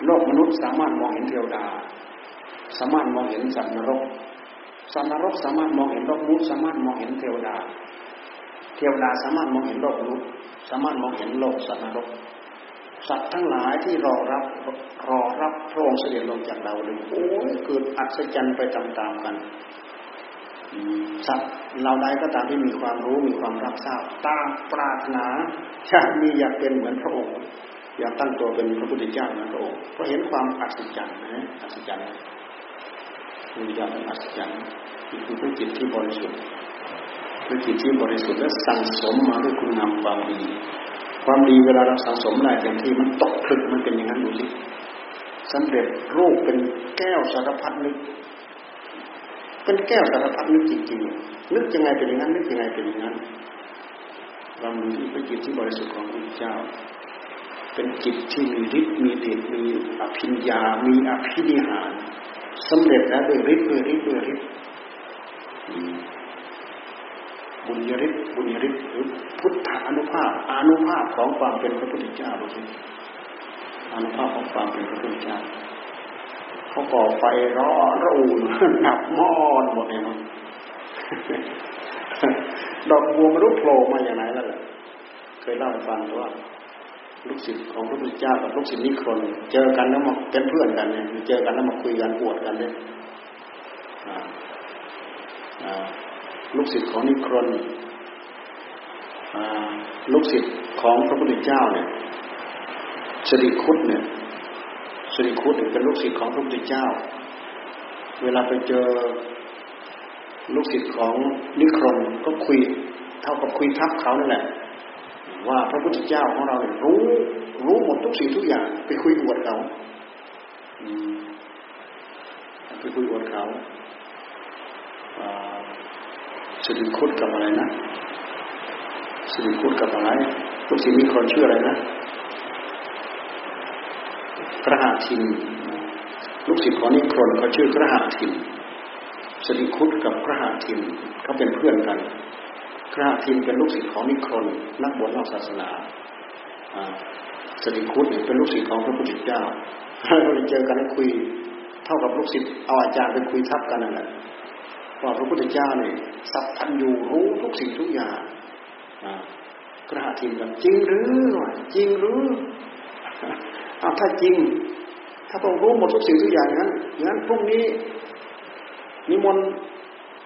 โลกมนุษย์สามารถมองเห็นเทวดา สามารถมองเห็นสัตว์นรกสัตว์นรกสามารถมองเห็นโลกมนุษย์สามารถมองเห็นเทวดา เทวดาสามารถมองเห็นโลกมนุษย์สามารถมองเห็นโลกสัตว์นรก สัตว์ทั้งหลายที่รอรับรอรับพระองค์เสด็จลงจากดาวดึงโอ้ยเกิดอัศจรรย์ไปตามๆกันสัตว์เราใดก็ตามที่มีความรู้มีความรับทราบตามปรารถนาชาติมีอยากเป็นเหมือนพระองค์ อยากตั้งตัวเป็นพระพุทธเจ้าเหมือนพระองค์เพราะเห็นความอัศจรรย์นะอัศจรรย์วิญญาณอัศจรรย์คือพระจิตที่บริสุทธิ์พระจิตที่บริสุทธิ์และสั่งสมมาด้วยคุณงามความดี ความดีเวลาเราสังสมได้เต็มที่มันตกผลึกมันเป็นอย่างนั้นดูสิสำเร็จรูปเป็นแก้วสารพัดนึก เป็นแก้วสารพัดนึกจริงๆ นึกยังไงเป็นอย่างนั้น นึกยังไงเป็นอย่างนั้นเรามีพระจิตที่บริสุทธิ์ของพระเจ้า เป็นจิตที่มีฤทธิ์มีเดชมีอภิญญา มีอภินิหารสำเร็จแล้วด้วยฤทธิ์ด้วยฤทธิ์ด้วยฤทธิ์ บุญยฤทธิ์บุญยฤทธิ์หรือพุทธานุภาพอนุภาพของความเป็นพระพุทธเจ้าดูสิอนุภาพของความเป็นพระพุทธเจ้าเขาก่อไฟร้อนระอุดับมอดหมดเลยมั้งดอกบัวไม่รู้โผล่มาอย่างไรแล้วล่ะเคยเล่าให้ฟังว่า ลูกศิษย์ของพระพุทธเจ้ากับลูกศิษย์นิครนเจอกันแล้วมาเป็นเพื่อนกันเนี่ยเจอกันแล้วมาคุยกันปวดกันเนี่ย ลูกศิษย์ของนิครนลูกศิษย์ของพระพุทธเจ้าเนี่ยสริคุตเนี่ยสริคุตเป็นลูกศิษย์ของพระพุทธเจ้า เวลาไปเจอลูกศิษย์ของนิครนก็คุยเท่ากับคุยทับเขานั่นแหละ ว่าพระพุทธเจ้าของเราเนี่ยรู้รู้หมดทุกสิ่งทุกอย่าง ไปคุยอวดเขาไปคุยอวดเขา สิริคุตกับอะไรนะสิริคุตกับอะไรลูกศิษย์มีคนชื่ออะไรนะพระหาทินลูกศิษย์ของนิครนเขาชื่อพระหาทินสิริคุตกับพระหาทินเขาเป็นเพื่อนกัน พระหาทินเป็นลูกศิษย์ของนิครนนักบวชนอกศาสนาสติคุตเป็นลูกศิษย์ของพระพุทธเจ้าเราเจอกันแล้วคุย เท่ากับลูกศิษย์เอาอาจารย์ไปคุยทับกันนั่นแหละ ว่าพระพุทธเจ้าเนี่ยสัพพันอยู่รู้ทุกสิ่งทุกอย่างพระหทินกันจริงหรือจริงหรือเอาถ้าจริง ถ้าพระองค์รู้หมดทุกสิ่งทุกอย่างนั้นงั้นพรุ่งนี้นิมนต์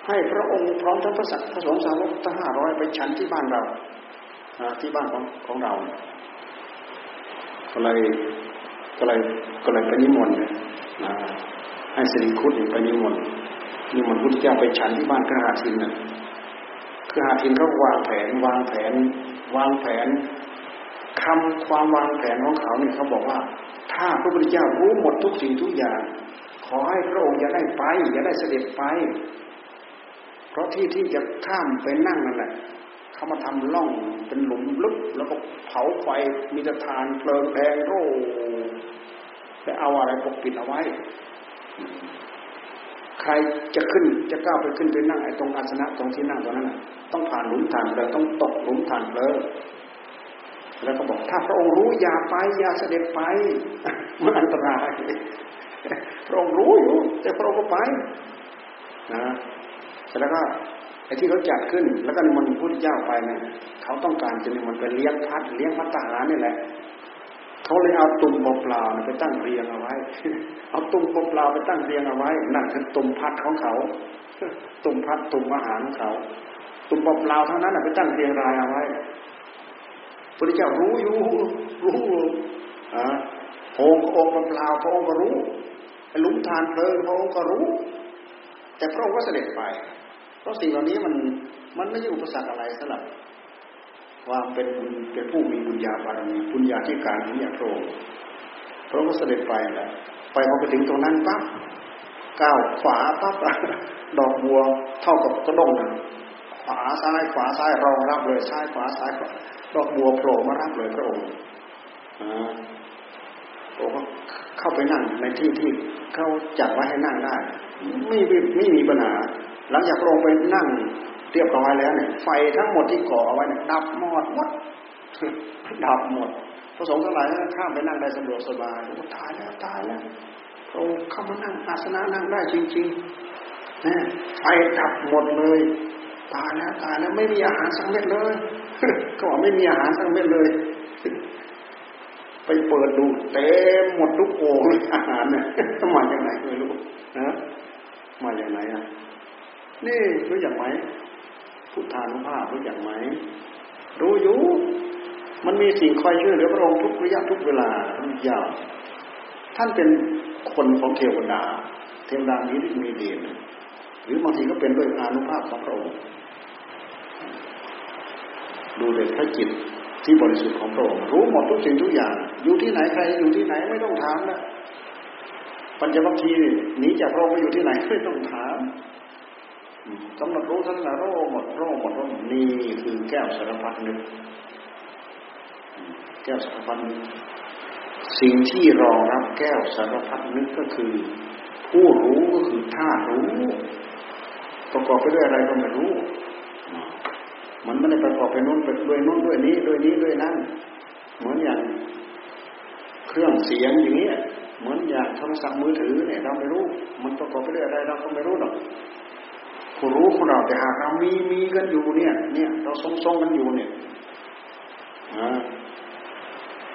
ให้พระองค์พร้อมทั้งพระสัพระสงฆ์สาวกทั้งห้าร้อยไปฉันที่บ้านเราที่บ้านของของเราก็เลยก็เลยก็เลยไปนิมนต์ให้สิริคุตไปนิมนต์ นิมนพุทธเจ้าไปฉันที่บ้านกระหาทินน่ะกระหาทินเขาวางแผนวางแผน วางแผนคำความวางแผนของเขาเนี่ยเขาบอกว่า ถ้าพระพุทธเจ้ารู้หมดทุกสิ่งทุกอย่าง ขอให้พระองค์อย่าได้ไป อย่าได้เสด็จไป เพราะที่ที่จะข้ามไปนั่งนั่นแหละเขามาทำล่องเป็นหลุมลึก แล้วก็เผาไฟมีตะทานเพลิงแดงโร่แลวเอาอะไรปกปิดเอาไว้ ใครจะขึ้นจะก้าวไปขึ้นไปนั่งไอ้ตรงอาสนะตรงที่นั่งตรงนั้นต้องผ่านหลุมฐานเลิงต้องตกหลุมฐานเลิงแล้วก็บอกถ้าพระองค์รู้อย่าไปอย่าเสด็จไปมันอันตรายพระองค์รู้อยู่แต่พระองค์ก็ไปนะแล้วก็ไอ้ที่เขาจัดขึ้น แล้วก็นิมนต์พุทธเจ้าไปเนี่ยเขาต้องการจะนิมนต์ไปเลี้ยงพัดเลี้ยงพัตตาหารนี่แหละ เขาเลยเอาตุ่มเปล่าๆไปตั้งเรียงเอาไว้ เอาตุ่มเปล่าไปตั้งเรียงเอาไว้ นั่นคือตุ่มพัดของเขา ตุ่มพัดตุ่มอาหารของเขา ตุ่มเปล่าเท่านั้นไปตั้งเรียงรายเอาไว้พระเจ้ารู้อยู่รู้อ่าองค์องค์เปล่าพระองค์ก็รู้ลุมทานเพลิงพระองค์ก็รู้ แต่พระองค์ก็เสด็จไป เพราะสิ่งเหล่านี้มันมันไม่ใช่อุปสรรคอะไรสำหรับ ว่าเป็นบุญเป็นผู้มีบุญญาบารมีบุญญาที่การนี้อย่างโปรงพระองค์เสด็จไปแหละไปพอไปถึงตรงนั้นปั๊บก้าวขวาปั๊บดอกบัวเท่ากับกระด้งนะขวาซ้ายขวาซ้ายรองรับเลยซ้ายขวาซ้ายขวาดอกบัวโผล่มารับเลยพระองค์อ่าพระองค์เข้าไปนั่งในที่ที่เขาจัดไว้ให้นั่งได้ไม่ไม่มีปัญหา หลังจากพระองค์ไปนั่ง เรียบร้อยแล้วเนี่ยไฟทั้งหมดที่ก่อเอาไว้เนี่ยดับหมดหมดดับหมดพระสงฆ์ทั้งหลายข้ามไปนั่งได้สะดวกสบายโอ้ตายแล้วตายแล้วพระองค์เข้ามานั่งอาสนะนั่งได้จริงๆนะไฟดับหมดเลย ตายแล้วตายแล้วไม่มีอาหารสักเม็ดเลยก็บอกไม่มีอาหารสักเม็ดเลย ไปเปิดดูเต็มหมดทุกโอ่งอาหารเนี่ยมาจากไหนไม่รู้นะมาจากไหนอะนี่รู้อย่างไหม พุทธานุภาพรู้อย่างไหมรู้อยู่ มันมีสิ่งคอยช่วยเหลือพระองค์ทุกระยะทุกเวลาทุกอย่างท่านเป็นคนของเทวดา เทวดามีฤทธิ์มีเดชหรือบางทีก็เป็นด้วยอานุภาพของพระองค์ดูเด็กพระจิตที่บริสุทธิ์ของพระองค์รู้หมดทุกสิ่งทุกอย่าง อยู่ที่ไหนใครอยู่ที่ไหนไม่ต้องถามนะปัญจวัคคีย์หนีจากพระองค์ไปอยู่ที่ไหนไม่ต้องถาม กำหนดรู้ทั้งนั้นโรหมดโรหมดโรนี่คือแก้วสารพัดนึกแก้วสารพัดนึกสิ่งที่รองรับแก้วสารพัดนึกก็คือ ผู้รู้ก็คือธาตุรู้ประกอบไปด้วยอะไรก็ไม่รู้ มันไม่ได้ประกอบไปนู้นไปด้วยนู้นด้วยนี้ด้วยนี้ด้วยนั้น เหมือนอย่างเครื่องเสียงอย่างนี้เหมือนอย่างโทรศัพท์มือถือเนี่ยเราไม่รู้ มันประกอบไปด้วยอะไรเราก็ไม่รู้หรอก ผู้รู้ของเราแต่หากเรามีมีกันอยู่เนี่ย เนี่ย เราทรงทรงกันอยู่เนี่ย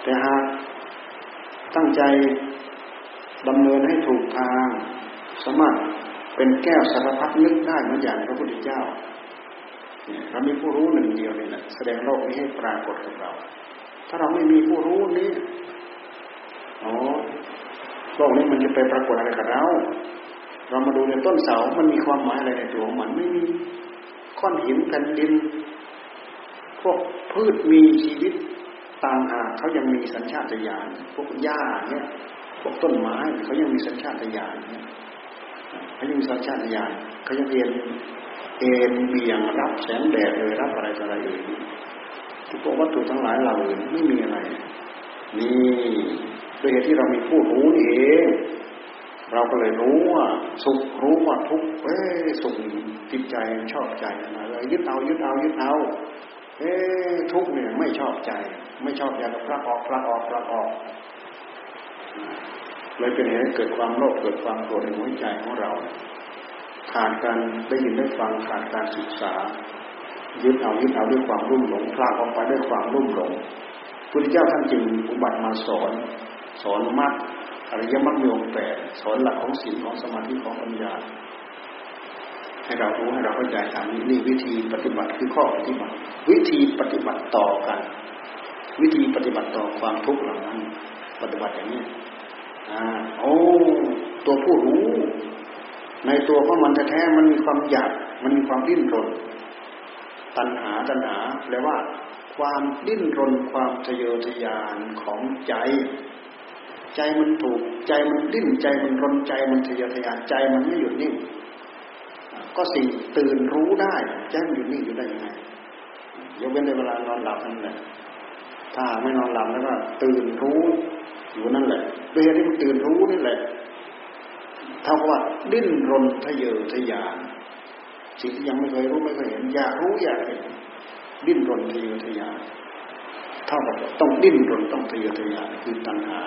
แต่หากตั้งใจดำเนินให้ถูกทาง สามารถเป็นแก้วสารพัดนึกได้เหมือนอย่างพระพุทธเจ้าเรามีผู้รู้หนึ่งเดียวนี่แหละแสดงโลกนี้ให้ปรากฏกับเรา ถ้าเราไม่มีผู้รู้นี้อ๋อโลกนี้มันจะไปปรากฏอะไรกับเรา เรามาดูในต้นเสา มันมีความหมายอะไรในตัวมันไม่มีก้อนหินแผ่นดิน พวกพืชมีชีวิตต่างหากเขายังมีสัญชาตญาณพวกหญ้าเนี่ย พวกต้นไม้เขายังมีสัญชาตญาณเนี่ยเขายังมีสัญชาตญาณเขายังเรียนเอ็นเบียงรับแสงแดดเลยรับอะไรอะไรเลยทุกวัตถุทั้งหลายเหล่าอื่นไม่มีอะไร นี่ด้วยเหตุที่เรามีผู้รู้นี่เอง เราก็เลยรู้ว่าสุขรู้ว่าทุกข์เอ้สุขจิตใจชอบใจนะเลยยึดเอายึดเอายึดเอาเอ้ทุกข์เนี่ยไม่ชอบใจ ไม่ชอบใจก็พลักออกพลักออกพลักออกเลยเป็นเหตุเกิดความโลภเกิดความโกรธในหัวใจของเราขาดการได้ยินได้ฟังขาดการศึกษา ยึดเอายึดเอาด้วยความรุ่มหลงพลาดออกไปด้วยความรุ่มหลงพุทธเจ้าท่านจึงอุบัติมาสอน สอนมรรค อริยมรรคมีองแปดสอนหลักของศีลของสมาธิของปัญญา ให้เรารู้ให้เราเข้าใจทางนี้นี่วิธีปฏิบัติคือข้อปฏิบัติ วิธีปฏิบัติต่อกัน วิธีปฏิบัติต่อความทุกข์เหล่านั้น ปฏิบัติอย่างนี้อ่าโอ้ตัวผู้รู้ในตัวของมันแท้ๆมันมีความอยาก มันมีความดิ้นรน ตัณหาตัณหาแปลว่า ความดิ้นรนความทะเยอทะยานของใจ ใจมันถูก ใจมันดิ้นใจมันรนใจมันทะเยอทะยานใจมันไม่หยุดนิ่งก็สิ่งตื่นรู้ได้ใจมันหยุดนิ่งอยู่ได้ยังไงยกเว้นในเวลานอนหลับนั่นแหละถ้าไม่นอนหลับแล้วก็ตื่นรู้อยู่นั่นแหละด้วยที่มันตื่นรู้นี่แหละเท่ากับว่าดิ้นรนทะเยอทะยานสิ่งที่ยังไม่เคยรู้ไม่เคยเห็นอยากรู้อยากเห็นดิ้นรนทะเยอทะยานเท่ากับต้องดิ้นรนต้องทะเยอทะยานคือตัณหา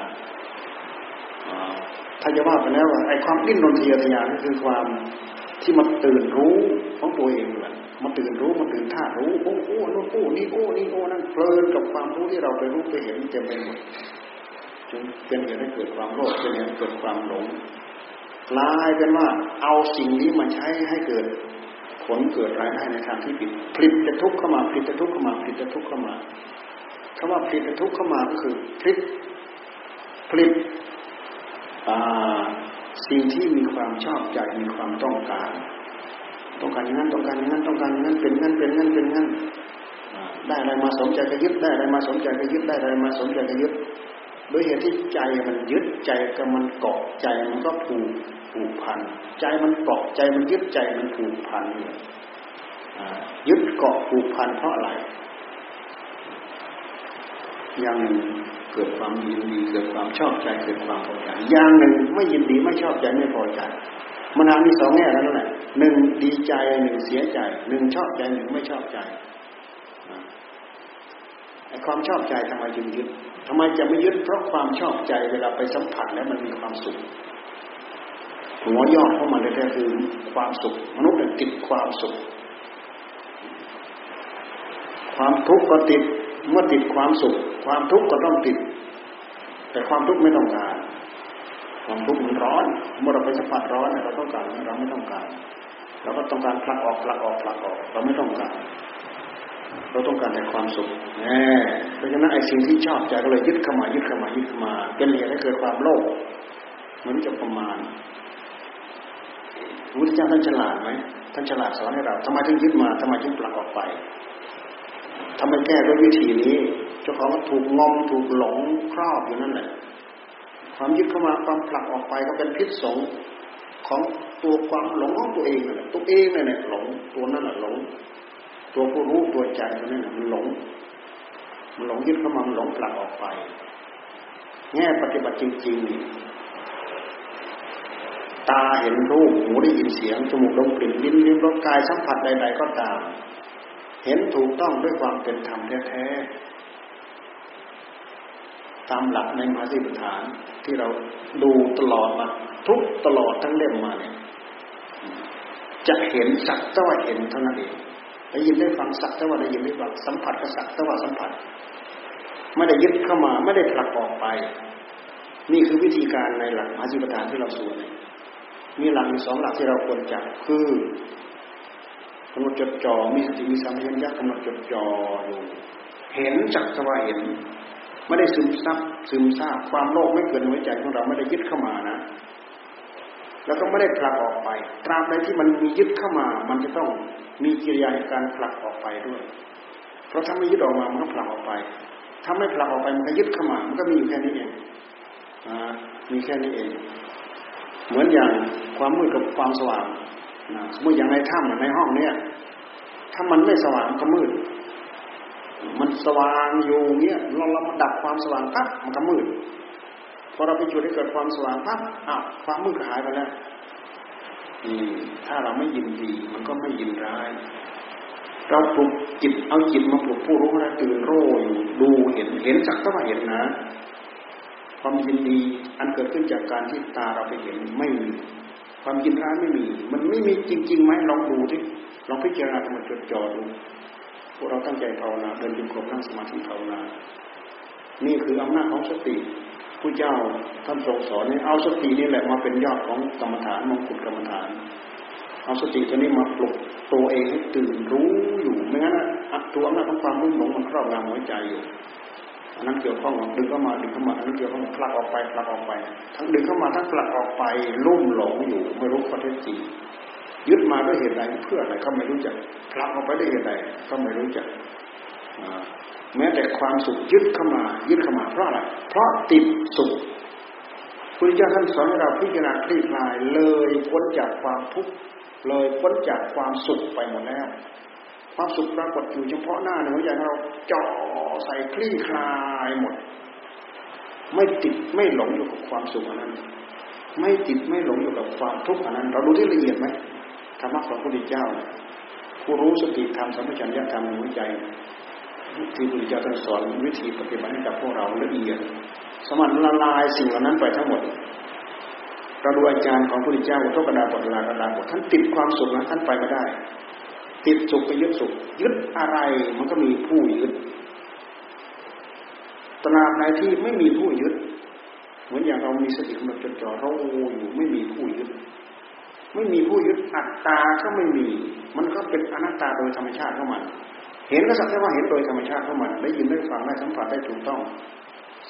ถ้าจะว่าไปแล้วว่าไอ้ความดิ้นรนทะเยอทะยานก็คือความที่มันตื่นรู้ของตัวเองแหละมันตื่นรู้มันตื่นท่ารู้โอ้โอ้นู่นโอ้นี่โอ้นี่โอ้นั่นเพลินกับความรู้ที่เราไปรู้ไปเห็นเต็มไปหมดจนเป็นเหตุให้เกิดความโลภเป็นเหตุให้เกิดความหลงกลายเป็นว่าเอาสิ่งนี้มาใช้ให้เกิดผลเกิดรายได้ในทางที่ผิดผลิตจะทุกข์เข้ามาผลิตจะทุกข์เข้ามาผลิตจะทุกข์เข้ามาคำว่าผลิตจะทุกข์เข้ามาก็คือผลิตผลิต สิ่งที่มีความชอบใจมีความต้องการ ต้องการอย่างนั้นต้องการอย่างนั้นต้องการอย่างนั้นเป็นงั้นเป็นงั้นเป็นงั้นได้อะไรมาสมใจก็ยึดได้อะไรมาสมใจก็ยึดได้อะไรมาสมใจก็ยึดด้วยเหตุที่ใจมันยึดใจก็มันเกาะใจมันก็ผูกผูกพัน ใจมันเกาะใจมันยึดใจมันผูกพันยยึดเกาะผูกพันเพราะอะไรอย่างหนึ่ง เกิดความยินดีเกิดความชอบใจเกิดความพอใจอย่างหนึ่งไม่ยินดีไม่ชอบใจไม่พอใจมันมีสองแง่แล้วนั่นแหละหนึ่งดีใจหนึ่งเสียใจหนึ่งชอบใจหนึ่งไม่ชอบใจไอ้ความชอบใจทำไมจึงยึดทำไมจะไม่ยึดเพราะความชอบใจเวลาไปสัมผัสแล้วมันมีความสุขหัวยอดเข้ามาเลยแท้คือความสุข มนุษย์ติดความสุข ความทุกข์ก็ติด เมื่อติดความสุข ความทุกข์ก็ต้องติด แต่ความทุกข์ไม่ต้องการ ความทุกข์มันร้อน เมื่อเราไปสัมผัสร้อนเราต้องการเราไม่ต้องการเราก็ต้องการผลักออกผลักออกผลักออก เราไม่ต้องการ เราต้องการแต่ความสุขแน่เพราะฉะนั้นไอ้สิ่งที่ชอบใจก็เลยยึดเข้ามายึดเข้ามายึดเข้ามา เป็นเหตุให้เกิดความโลภมันจะประมาณพระพุทธเจ้าท่านฉลาดไหมท่านฉลาดสอนให้เราทำไมถึงยึดมาทำไมถึงปลักออกไป ทำไมแก้ด้วยวิธีนี้ เจ้าของก็ถูกงอมถูกหลงครอบอยู่นั่นแหละ ความยึดเข้ามาความผลักออกไปก็เป็นพิษสงของตัวความหลงของตัวเองนั่นแหละตัวเองนั่นแหละหลงตัวนั่นแหละหลง ตัวผู้รู้ตัวใจตัวนั้นมันหลง มันหลงยึดเข้ามามันหลงผลักออกไป แง่ปฏิบัติจริงๆนี่ตาเห็นรูปหูได้ยินเสียงจมูกดมกลิ่นลิ้นลิ้มรสกายสัมผัสใด ๆ ก็ตาม เห็นถูกต้องด้วยความเป็นธรรมแท้ๆตามหลักในมหาสิบฐานที่เราดูตลอดมาทุกตลอดทั้งเล่มมาเนี่ยจะเห็นสักแต่ว่าเห็นเท่านั้นเองได้ยินได้ฟังสักแต่ว่าได้ยินได้ฟังสัมผัสก็สักแต่ว่าสัมผัส ไม่ได้ยึดเข้ามาไม่ได้ผลักออกไป นี่คือวิธีการในหลักมหาสิบฐานที่เราสวดมีหลักสองหลักที่เราควรจับคือ กำหนดจดจ่อมีสติมีสัมผัสยักกำหนดจดจ่ออยู่เห็นจักสว่าเห็น ไม่ได้ซึมซับซึมซาบความโลภไม่เกิดในหัวใจของเราไม่ได้ยึดเข้ามานะ แล้วก็ไม่ได้ผลักออกไปตราบใดที่มันมียึดเข้ามา มันจะต้องมีกิริยาการผลักออกไปด้วย เพราะถ้าไม่ยึดออกมามันก็ผลักออกไป ถ้าไม่ผลักออกไปมันก็ยึดเข้ามา มันก็มีอยู่แค่นี้เองมีแค่นี้เอง เหมือนอย่างความมืดกับความสว่าง สมมติอย่างในถ้ำในห้องเนี้ยถ้ามันไม่สว่างก็มืด มันสว่างอยู่เนี้ยเราเรามาดับความสว่างปั๊บมันก็มืด พอเราไปจุดให้เกิดความสว่างปั๊บอ้าวความมืดก็หายไปแล้วนี่ถ้าเราไม่ยินดี มันก็ไม่ยินร้าย เราปลุกจิตเอาจิตมาปลุกผู้รู้นะตื่นโร่อยู่ดูเห็นเห็นจักก็ว่าเห็นนะ ความยินดีอันเกิดขึ้นจากการที่ตาเราไปเห็นไม่มี ความยินร้ายไม่มี มันไม่มีจริงๆไหมลองดูที่ลองพิจารณาทำมันจดจ่อดูพวกเราตั้งใจภาวนาเดินจงกรมนั่งสมาธิภาวนา นี่คืออำนาจของสติผู้เจ้าท่านทรงสอนนี่เอาสตินี่แหละมาเป็นยอดของกรรมฐานมงกุฎกรรมฐาน เอาสติตัวนี้มาปลุกตัวเองให้ตื่นรู้อยู่ไม่งั้นตัวอำนาจของความรุ่มหลงมันครอบงำหัวใจอยู่ อันนั้นเกี่ยวข้องดึงเข้ามาดึงเข้ามาอันนั้นเกี่ยวข้องผลักออกไปผลักออกไป ทั้งดึงเข้ามาทั้งผลักออกไปลุ่มหลงอยู่ไม่รู้ข้อเท็จจริงยึดมาด้วยเหตุใดเพื่ออะไรก็ไม่รู้จักผลักออกไปด้วยเหตุใดก็ไม่รู้จักแม้แต่ความสุขยึดเข้ามายึดเข้ามาเพราะอะไรเพราะติดสุขพุทธเจ้าท่านสอนให้เราพิจารณาคลี่คลายเลยพ้นจากความทุกข์เลยพ้นจากความสุขไปหมดแล้ว ความสุขปรากฏอยู่เฉพาะหน้าในหัวใจเราจ่อใส่คลี่คลายหมด ไม่ติดไม่หลงอยู่กับความสุขอันนั้น ไม่ติดไม่หลงอยู่กับความทุกข์อันนั้น เราดูที่ละเอียดไหมธรรมะของพระพุทธเจ้าผู้รู้สติธรรมสัมปชัญญะธรรมในหัวใจที่พระพุทธเจ้าท่านสอนวิธีปฏิบัติให้กับพวกเราละเอียด สมันละลายสิ่งเหล่านั้นไปทั้งหมดเราดูอาจารย์ของพระพุทธเจ้าทุกกระดาบทลากระดาบทท่านติดความสุขนั้นท่านไปไม่ได้ ติดสุขไปยึดสุข ยึดอะไรมันก็มีผู้ยึดตราบใดที่ไม่มีผู้ยึด เหมือนอย่างเรามีสติกำลังจดจ่อเราอยู่ไม่มีผู้ยึด ไม่มีผู้ยึดอัตตาก็ไม่มี มันก็เป็นอนัตตาโดยธรรมชาติเของมัน เห็นก็สักแต่ว่าเห็นโดยธรรมชาติเของมันได้ยินได้ฟังได้สัมผัสได้ถูกต้อง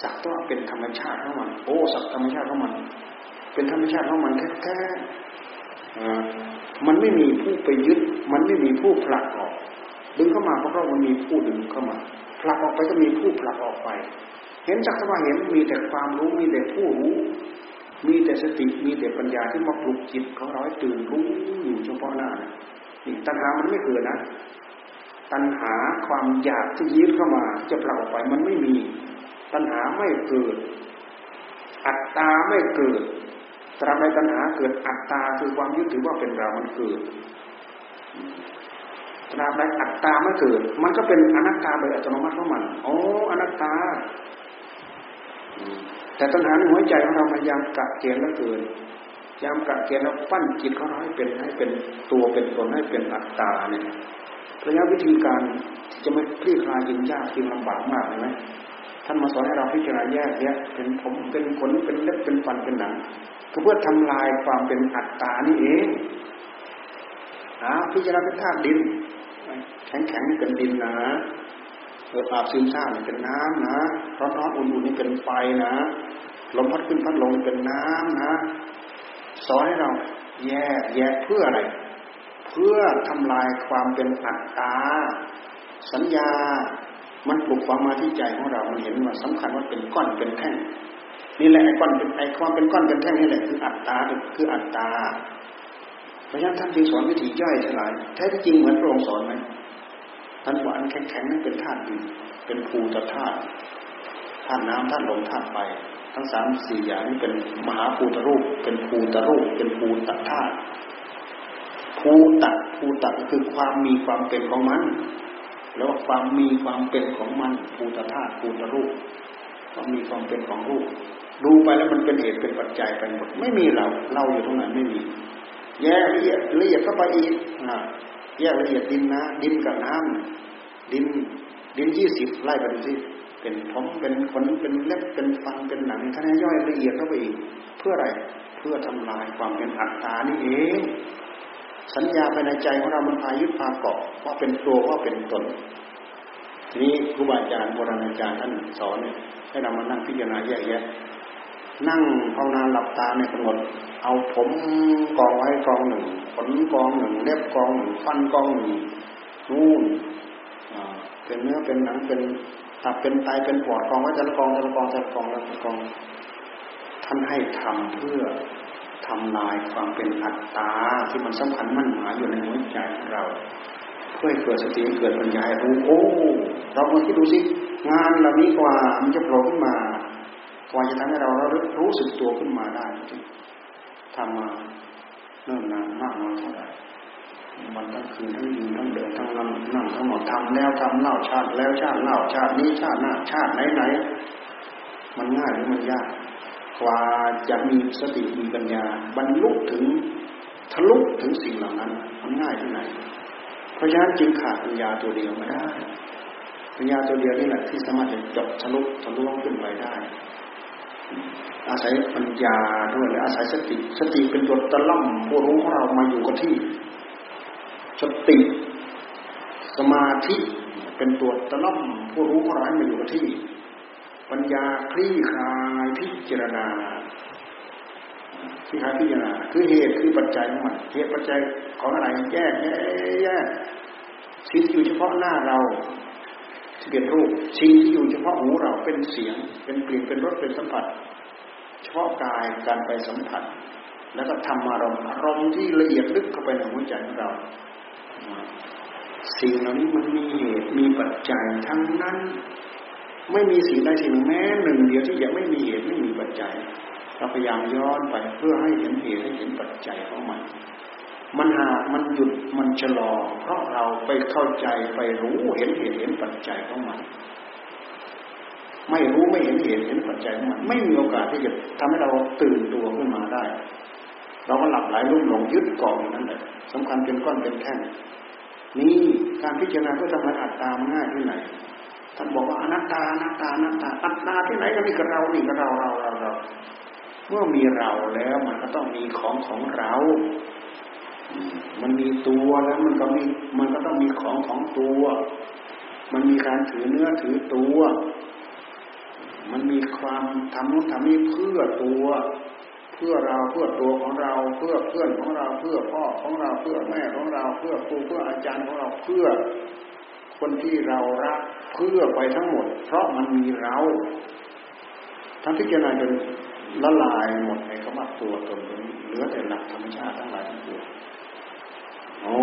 สักแต่ว่าเป็นธรรมชาติเของมัน โอ้สักธรรมชาติเของมัน เป็นธรรมชาติเของมันแท้ มันไม่มีผู้ไปยึด มันไม่มีผู้ผลักออก ดึงเข้ามาเพราะมันมีผู้ดึงเข้ามา ผลักออกไปก็มีผู้ผลักออกไป เห็นจักรวาเห็นมีแต่ความรู้มีแต่ผู้รู้ มีแต่สติมีแต่ปัญญาที่มาปลุกจิตของเราให้ตื่นรู้อยู่เฉพาะหน้านี่ตัณหามันไม่เกิดนะ ตัณหาความอยากที่ยึดเข้ามา จะผลักออกไปมันไม่มี ตัณหาไม่เกิด อัตตาไม่เกิด ตราบใดตัณหาเกิดอัตตาคือความยึดถือว่าเป็นเรา มันเกิดตราบใดอัตตาไม่เกิด มันก็เป็นอนัตตาโดยอัตโนมัติของมันโอ้อนัตตา แต่ตัณหาในหัวใจของเราพยายามกะเกณฑ์แล้วเกินยามกะเกณฑ์แล้วปั้นจิตของเราให้เป็นให้เป็นตัวเป็นตนให้เป็นอัตตาเนี่ยระยะวิธีการจะไม่คลี่คลายยิงยากยิงลำบากมากเลยไหมท่านมาสอนให้เราพิจารณาแยกแยะเป็นผมเป็นขนเป็นเล็บเป็นฟันเป็นหนัง ก็เพื่อทำลายความเป็นอัตตานี่เองนะพิจารณาเป็นธาตุดิน แข็งแข็งนี่เป็นดินนะเอออาบซึมซาบนี่เป็นน้ำนะร้อนร้อนอุ่นอุ่นนี่เป็นไฟนะลมพัดขึ้นพัดลงเป็นน้ำนะสอนให้เราแยกแยกเพื่ออะไร เพื่อทำลายความเป็นอัตตา สัญญา มันปลุกความมาที่ใจของเรา มันเห็นว่าสำคัญว่าเป็นก้อนเป็นแท่ง นี่แหละไอ้ก้อนเป็นไอ้ความเป็นก้อนเป็นแท่งนี่แหละคืออัตตาคืออัตตาเพราะฉะนั้นท่านจึงสอนวิธีย่อยสลายแท้จริงเหมือนพระองค์สอนไหมท่านว่าอันแข็งๆนั้นเป็นธาตุดินเป็นภูตธาตุธาตุน้ำธาตุลมธาตุไฟทั้งสามสี่อย่างนี้เป็นมหาภูตรูป เป็นภูตรูป เป็นภูตธาตุภูตัดภูตัดก็คือความมีความเป็นของมัน แล้วความมีความเป็นของมันภูตธาตุภูตรูปความมีความเป็นของรูป ดูไปแล้วมันเป็นเหตุเป็นปัจจัยไปหมดไม่มีเราเราอยู่ตรงไหนไม่มี แยกละเอียดละเอียดเข้าไปอีกนะแยกละเอียดดินนะ ดินกับน้ำดินดินยี่สิบไล่ไปดูสิเป็นผมเป็นขนเป็นเล็บเป็นฟันเป็นหนังท่านย่อยละเอียดเข้าไปอีก เพื่ออะไรเพื่อทำลายความเป็นอัตตานี่เองสัญญาภายในใจของเรามันพายึดพาเกาะว่าเป็นตัวว่าเป็นตนทีนี้ครูบาอาจารย์โบราณอาจารย์ท่านสอนเนี่ยให้เรามานั่งพิจารณาแยกแยะ นั่งภาวนาหลับตาในกำหนด เอาผมกองไว้กองหนึ่งขนกองหนึ่งเล็บกองหนึ่งฟันกองหนึ่งนู่นเป็นเนื้อเป็นหนังเป็นตับเป็นไตเป็นปอดกองไว้แต่ละกองแต่ละกองแต่ละกองแต่ละกอง ท่านให้ทำเพื่อทำลายความเป็นอัตตาที่มันสำคัญมั่นหมายอยู่ในหัวใจของเราเพื่อให้เกิดสติเกิดปัญญารู้โอ้เรามาคิดดูสิงานเหล่านี้กว่ามันจะโผล่ขึ้นมา กว่าจะทำให้เราเรารู้สึกตัวขึ้นมาได้ทำมาเนิ่นนานมากน้อยเท่าไหร่วันทั้งคืนทั้งยืนทั้งเดินทั้งนั่งนั่งทั้งหมดทำแล้วทำเล่าชาติแล้วชาติเล่าชาตินี้ชาติหน้าชาติไหนไหนมันง่ายหรือมันยากกว่าจะมีสติมีปัญญา บรรลุถึงทะลุถึงสิ่งเหล่านั้นมันง่ายที่ไหน เพราะฉะนั้นจึงขาดปัญญาตัวเดียวไม่ได้ปัญญาตัวเดียวนี่แหละที่สามารถจะจบทะลุทะลวงขึ้นไปได้ อาศัยปัญญาด้วยและอาศัยสติ สติเป็นตัวตะล่อมผู้รู้ของเรามาอยู่กับที่ สติ สมาธิเป็นตัวตะล่อมผู้รู้ของเราให้มาอยู่กับที่ ปัญญาคลี่คลายพิจารณาคลี่คลาพิจารณาคือเหตุคือปัจจัยของมันเหตุปัจจัยของอะไรแยกแยกแยกสิ่งอยู่เฉพาะหน้าเราที่เป็นรูปสิ่งที่อยู่เฉพาะหูเราเป็นเสียง เป็นกลิ่นเป็นรสเป็นสัมผัส พาะกายการไปสัมผัส แล้วก็ทำอารมณ์อารมณ์ที่ละเอียดลึกเข้าไปในหัวใจของเรา สิ่งเหล่านี้มันมีเหตุมีปัจจัยทั้งนั้น ไม่มีสิ่งใดสิ่งแม้หนึ่ง เดียวที่จะไม่มีเหตุไม่มีปัจจัยเราพยายามย้อนไปเพื่อให้เห็นเหตุให้เห็นปัจจัยของมัน มันหากมันหยุดมันชะลอ เพราะเราไปเข้าใจไปรู้เห็นเหตุเห็นปัจจัยของมัน ไม่รู้ไม่เห็นเหตุเห็นปัจจัยของมัน ไม่มีโอกาสที่จะทำให้เราตื่นตัวขึ้นมาได้ เราก็หลับไหลลุ่มหลงยึดเกาะอย่างนั้นแหละสำคัญเป็นก้อนเป็นแท่งนี่การพิจารณาเพื่อทำให้อัตตามันง่ายที่ไหนท่านบอกว่าอนัตตาอนัตตาอนัตตาอัตตาที่ไหนก็นี่กับเรานี่กับเราเราเราเราเมื่อมีเราแล้วมันก็ต้องมีของของเรา มันมีตัวแล้วมันก็มีมันก็ต้องมีของของตัว มันมีการถือเนื้อถือตัว มันมีความทำนู้นทำนี้เพื่อตัว เพื่อเราเพื่อตัวของเรา เพื่อเพื่อนของเราเพื่อพ่อของเราเพื่อแม่ของเรา เพื่อครูเพื่ออาจารย์ของเราเพื่อ คนที่เรารักเพื่อไปทั้งหมด เพราะมันมีเราทั้งพิจารณาจนละลายหมดในคำว่าตัวตนตรงเหลือแต่หลักธรรมชาติทั้งหลายทั้งปวงโอ้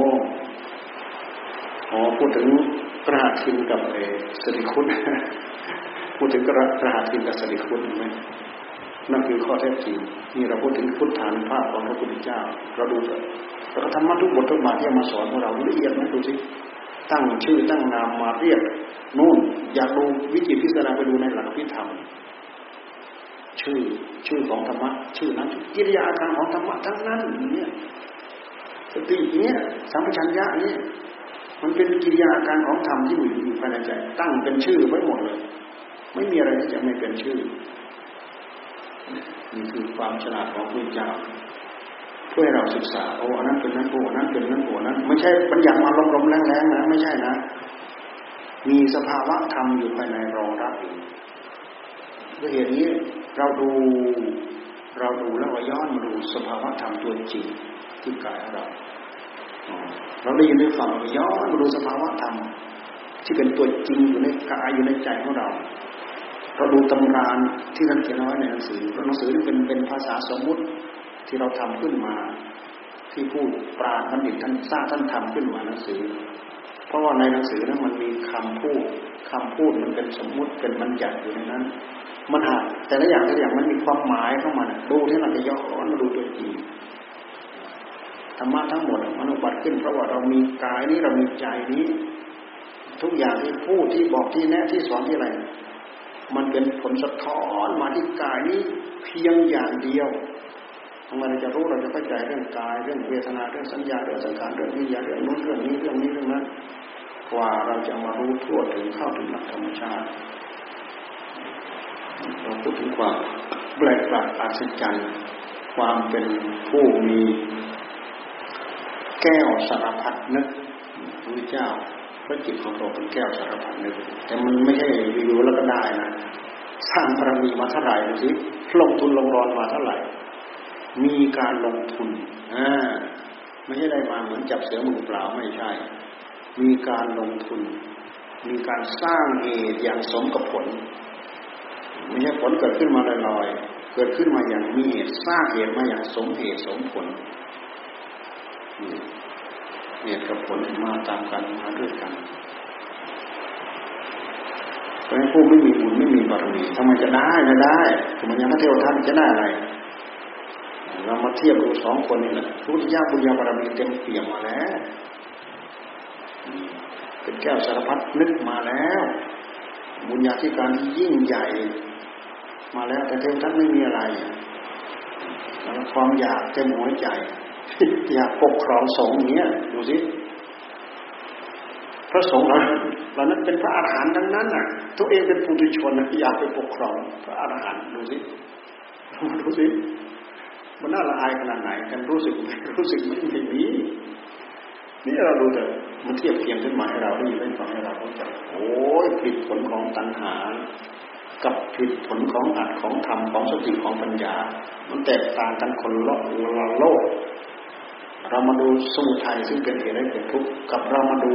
โอพูดถึงกระหัตทินกับเอสติคุณ พูดถึงกระรหัตทินกับสติคุณไหมนั่นคือข้อเท็จจริงนี่เราพูดถึงพุทธานุภาพของพระพุทธเจ้า เราดูเถอะเราก็ทำมาทุกบททุกบาทที่มาสอนพวกเราละเอียดไหมดูสิตั้งชื่อตั้งนามมาเรียกนู่นอยากดูวิจิตพิสดารไปดูในหลักพิธรรมชื่อชื่อของธรรมะชื่อนั้นกิริยาอาการของธรรมะทั้งนั้นเนี่ยสติเนี่ยสัมปชัญญะเนี่ยมันเป็นกิริยาอาการของธรรมที่อยู่ภายในใจ ตั้งเป็นชื่อไว้หมดเลย ไม่มีอะไรที่จะไม่เป็นชื่อนี่คือความฉลาดของพระเจ้าเพื่อเราศึกษาโอ้นั้นเป็นนั้นโอ้นั้นเป็นนั้นโอ้นั้น ไม่ใช่บัญญัติมาลมๆแรงๆนะไม่ใช่นะ มีสภาวะธรรมอยู่ภายในรองรับอยู่ด้วยเหตุนี้เราดูเราดูแล้วย้อนมาดูสภาวะธรรมตัวจริงที่กายของเราเราได้ยินได้ฟังย้อนมาดูสภาวะธรรมที่เป็นตัวจริงอยู่ในกายอยู่ในใจของเรา เราดูตำรานที่ท่านเขียนไว้ในหนังสือเพราะหนังสือนี่เป็นเป็นภาษาสมมุติที่เราทำขึ้นมา ที่พูดปราณบัณฑิตท่านสร้างท่านทำขึ้นมาหนังสือ เพราะว่าในหนังสือนั้นมันมีคำพูดคำพูดมันเป็นสมมุติเป็นบัญญัติอยู่ในนั้น มันหาแต่ละอย่างแต่ละอย่างมันมีความหมายเข้ามาดูที่มันจะย้อนมาดูตัวจริงธรรมะทั้งหมดมันอุบัติขึ้นเพราะว่าเรามีกายนี้เรามีใจนี้ ทุกอย่างที่พูดที่บอกที่แนะที่สอนที่อะไร มันเป็นผลสะท้อนมาที่กายนี้เพียงอย่างเดียวทำไมเราจะรู้เราจะเข้าใจเรื่องกายเรื่องเวทนาเรื่องสัญญาเรื่องสังขารเรื่องวิญญาณเรื่องนู้นเรื่องนี้เรื่องนี้เรื่องนั้นกว่าเราจะมารู้ทั่วถึงเข้าถึงหลักธรรมชาติเราพูดถึงความแปลกประหลาดอัศจรรย์ความเป็นผู้มี แก้วสารพัดนึกพระเจ้า พระจิตของเราเป็นแก้วสารพัดนึกแต่มันไม่ใช่อยู่ๆแล้วก็ได้นะสร้างบารมีมาเท่าไหร่ดูสิลงทุนลงรอนมาเท่าไหร่ มีการลงทุนอ่าไม่ใช่ได้มาเหมือนจับเสือมือเปล่าไม่ใช่ มีการลงทุน มีการสร้างเหตุอย่างสมกับผลไม่ใช่ผลเกิดขึ้นมาลอยๆ เกิดขึ้นมาอย่างมีเหตุสร้างเหตุมาอย่างสมเหตุสมผล เหตุกับผลมาตามกันมาด้วยกันเพราะฉะนั้นผู้ไม่มีบุญไม่มีบารมีทำไมจะได้ไม่ได้ทำไมยังพระเทวทัตจะได้อะไร เรามาเทียบดูสองคนนี่แหละพุทธิยาบุญญาบารมีเต็มเปี่ยมมาแล้วเป็นแก้วสารพัดนึกมาแล้ว บุญญาธิการที่ยิ่งใหญ่ มาแล้วแต่เทวทัตไม่มีอะไรความอยากเต็มหัวใจ อยากปกครองสงฆ์เนี้ยดูสิพระสงฆ์เราเรานั้นเป็นพระอาหารหันต์ทั้งนั้นน่ะ ตัวเองเป็นปุถุชนอยากไปปกครองพระอาหารหันต์ดูสิดูสิมันน่าละอายขนาดไหนกันรู้สึกรู้สึกไม่ไม่มีนี่เราดูเถอะมันเทียบเทียงขึ้นมาให้เราได้ยินได้ฟังให้เราเข้าใจโอ้ยผลผลของตัณหา กับผลผลของอัดของธรรมของสติของปัญญา มันแตกต่างกันคนละโลก เรามาดูสมุทัยซึ่งเป็นเหตุให้เกิดทุกข์กับเรามาดู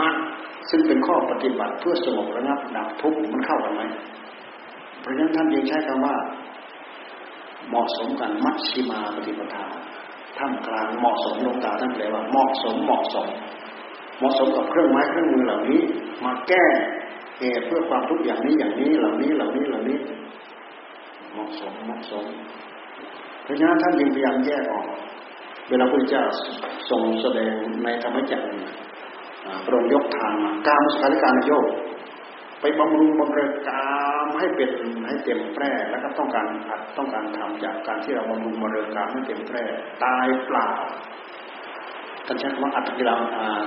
มรรคซึ่งเป็นข้อปฏิบัติเพื่อสงบระงับดับทุกข์มันเข้ากันไหมเพราะฉะนั้นท่านยังใช้คำว่า เหมาะสมกันมัชชิมาปฏิปทาท่ามกลางเหมาะสมลงตาท่านแปลว่าเหมาะสมเหมาะสม เหมาะสมกับเครื่องไม้เครื่องมือเหล่านี้ มาแก้เหตุเพื่อความทุกข์อย่างนี้อย่างนี้เหล่านี้เหล่านี้เหล่านี้ เหมาะสมเหมาะสม เพราะฉะนั้นท่านยังพยายามแยกออก เวลาพระเจ้าทรงแสดงในธรรมจักรพระองค์ยกทางมาการสการการโยกไปบำรุงบำเรอกามให้เป็นให้เต็มแปร่แล้วก็ต้องการัดต้องการทำจากการที่เราบำรุงบำเรอกามให้เต็มแปร่ตายเปล่าท่านใช้คำว่าอัตติลา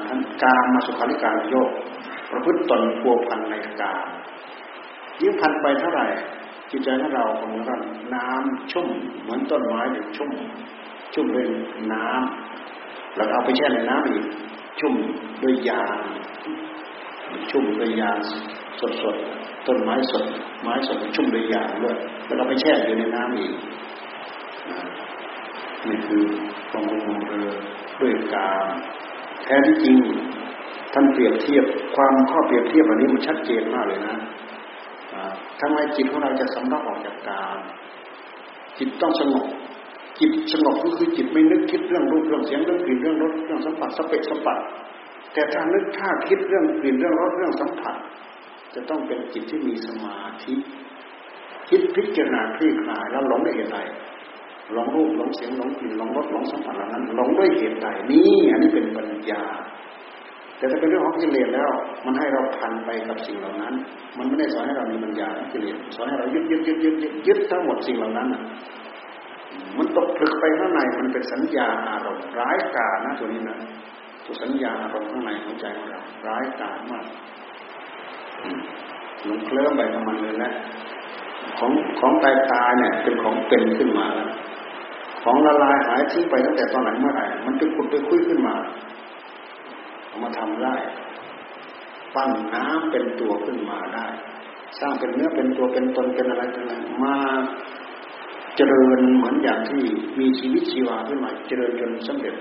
ท่านการมาสุขาริการโยกประพฤติตนพัวพันในกามยิ่งพันไปเท่าไหร่จิตใจของเราของเราน้ำชุ่มเหมือนต้นไม้เด็กชุ่ม ชุ่มด้วยน้ำแล้วเอาไปแช่ในน้ำอีก ชุ่มด้วยยางชุ่มด้วยยางสดสดต้นไม้สด ไม้สดชุ่มด้วยยางด้วยแล้วเราไปแช่อยู่ในน้ำอีกนี่คือความรุงเรือด้วยกาแท้ที่จริงท่านเปรียบเทียบความข้อเปรียบเทียบอันนี้มันชัดเจนมากเลยนะทำไมจิตของเราจะสำลักออกจากกามจิตต้องสงบ จิตสงบก็คือจิตไม่นึกคิดเรื่องรูปเรื่องเสียงเรื่องกลิ่นเรื่องรสเรื่องสัมผัสสเปกสัมผัสแต่ถ้านึกถ้าคิดเรื่องกลิ่นเรื่องรสเรื่องสัมผัส จะต้องเป็นจิตที่มีสมาธิคิดพิจารณาคลี่คลายแล้วหลงได้เหตุใดหลงรูปหลงเสียงหลงกลิ่นหลงรสหลงสัมผัสเหล่านั้นหลงด้วยเหตุใดนี่อันนี้เป็นปัญญา แต่ถ้าเป็นเรื่องของกิเลสแล้ว มันให้เราพันไปกับสิ่งเหล่านั้น มันไม่ได้สอนให้เรามีปัญญากิเลสสอนให้เรายึดยึดยึดยึดยึดทั้งหมดสิ่งเหล่านั้น มันตกผลึกไปข้างในมันเป็นสัญญาอารมณ์ร้ายกาจนะตัวนี้นะตัวสัญญาอารมณ์ข้างในของใจของเราร้ายกาจมากหลงเคลิ้มไปกับมันเลยแหละของของตายตายเนี่ย เป็นของเป็นขึ้นมาแล้วของละลายหายทิ้งไปตั้งแต่ตอนไหนเมื่อไหร่มันจะขุดไปคุยขึ้นมาเอามาทำได้ปั้นน้ำเป็นตัวขึ้นมาได้ สร้างเป็นเนื้อเป็นตัวเป็นตนเป็นอะไรเป็นอะไรมา เจริญเหมือนอย่างที่มีชีวิตชีวาขึ้นมาเจริญจนสำเร็จ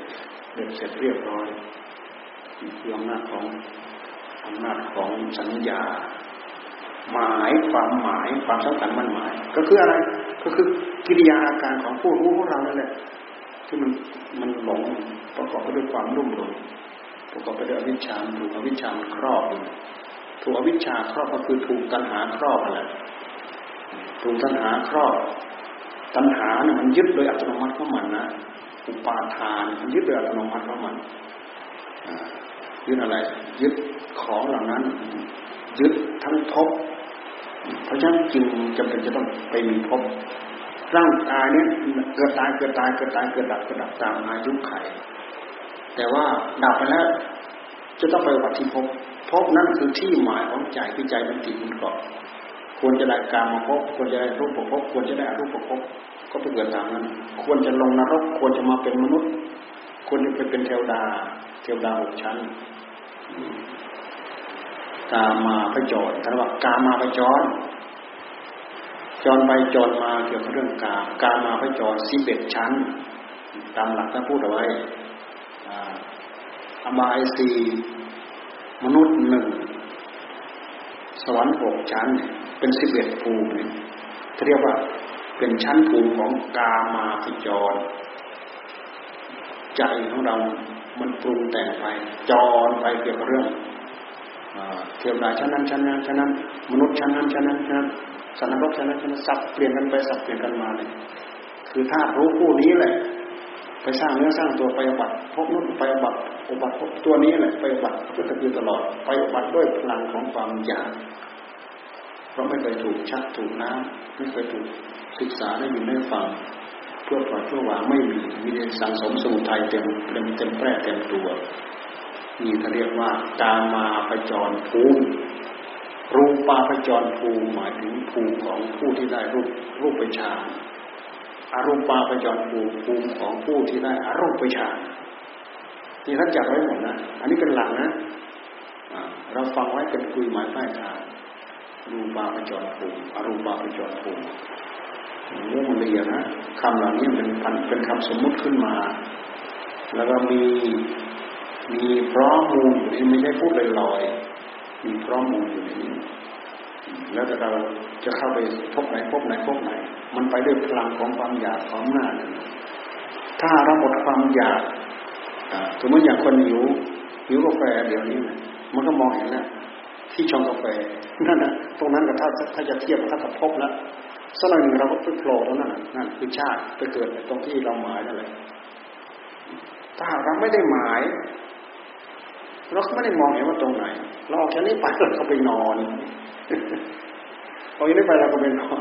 เด็จเสร็จเรียบร้อยคืออำนาจของอำนาจของสัญญา หมายความหมายความสำคัญมันหมาย ก็คืออะไรก็คือกิริยาอาการของผู้รู้ของเรานั่นแหละที่มันมันหลงประกอบไปด้วยความรุ่มหลงประกอบไปด้วยอวิชชาถูกอวิชชาครอบถูกอวิชชาครอบก็คือถูกตัณหาครอบอะไรถูกตัณหาครอบ ตัณหาเนี่ยมันยึดโดยอัตโนมัติของมันนะอุปาทานมันยึดโดยอัตโนมัติของมันยึดอะไร ยึดของเหล่านั้น ยึดทั้งภพเพราะฉะนั้นจึงจำเป็นจะต้องไปมีภพร่างกายเนี่ยเกิดตายเกิดตายเกิดตายเกิดดับเกิดดับตามอายุไข แต่ว่าดับไปแล้วจะต้องไปวัดที่ภพภพนั้นคือที่หมายของใจที่ใจมันติดมันเกาะ ควรจะได้การมาพบควรจะได้รูปประพบควรจะได้รูปประพบก็ไปเกิดตามนั้น ควรจะลงนรก ควรจะมาเป็นมนุษย์ ควรจะไปเป็นเทวดา เทวดาหกชั้นกามาพระจรท่านว่ากามาพระจรจรไปจรมาเกี่ยวกับเรื่องกากามาพระจรสิบเอ็ดชั้น ตามหลักท่านพูดเอาไว้อบายสี่มนุษย์หนึ่ง สวรรค์หกชั้น เป็นสิบเอ็ดภูมิเรียกว่าเป็นชั้นภูมิของกามาพิจร ใจของเรา มันปรุงแต่งไป จรไปเกี่ยวกับเรื่องเทียมดาชั้นนั้นชั้นนั้นชั้นนั้น มนุษย์ชั้นนั้นชั้นนั้นชั้นนั้นสันนรกชั้นนั้นชั้นนั้นสับเปลี่ยนกันไปสับเปลี่ยนกันมาเลยคือธารู้ผู้นี้แหละ สร้างเนื้อสร้างตัวไปบัตพบนุ่นไปบัตอุบัติพบตัวนี้แหละไปบัติก็จะคือตลอดไปบัตด้วยพลังของความอยากเพราะไม่เคยถูกชักถูกน้ำไม่เคยถูกศึกษาได้ยินได้ฟังเพื่อปล่อยเพื่อวางไม่มีมีแต่สังสมสมุทัยเต็มเต็มเต็มแปร่เต็มตัวนี่เขาเรียกว่าตามาปจรภูมิรูปาปจรภูมิหมายถึงภูมิของผู้ที่ได้รูปรูปไปฌาน อารูปาปจรภูมิภูมิของผู้ที่ได้อารูปไปฌานนี่ท่านจับไว้หมดนะ อันนี้เป็นหลักนะเราฟังไว้เป็นคุยหมายใต้ฐานรูปาปจรภูมิอารูปาปจรภูมิเรื่องเอียนะคำเหล่านี้เป็นเป็นคำสมมุติขึ้นมา แล้วก็มีมีพร้อมมูลที่ไม่ใช่พูดลอยๆมีพร้อมมูลอยู่ในนี้ แล้วแต่เราจะเข้าไปพบไหนพบไหนพบไหน มันไปด้วยพลังของความอยากของหน้าถ้าเราหมดความอยากสมมติอย่างคนหิวหิวกาแฟเดี๋ยวนี้มันก็มองเห็นแล้วที่ชงกาแฟนั่นนะตรงนั้นกับถ้าถ้าจะเทียบถ้ากับพบแล้วสักหน่อยหนึ่งเราก็ไปโผล่ตรงนั้นนั่นคือชาติไปเกิดตรงที่เราหมายนั่นแหละถ้าเราไม่ได้หมายเราก็ไม่ได้มองเห็นว่าตรงไหน เราออกจากนี้ไปเราก็ไปนอน ออกจากนี้ไปเราก็ไปนอน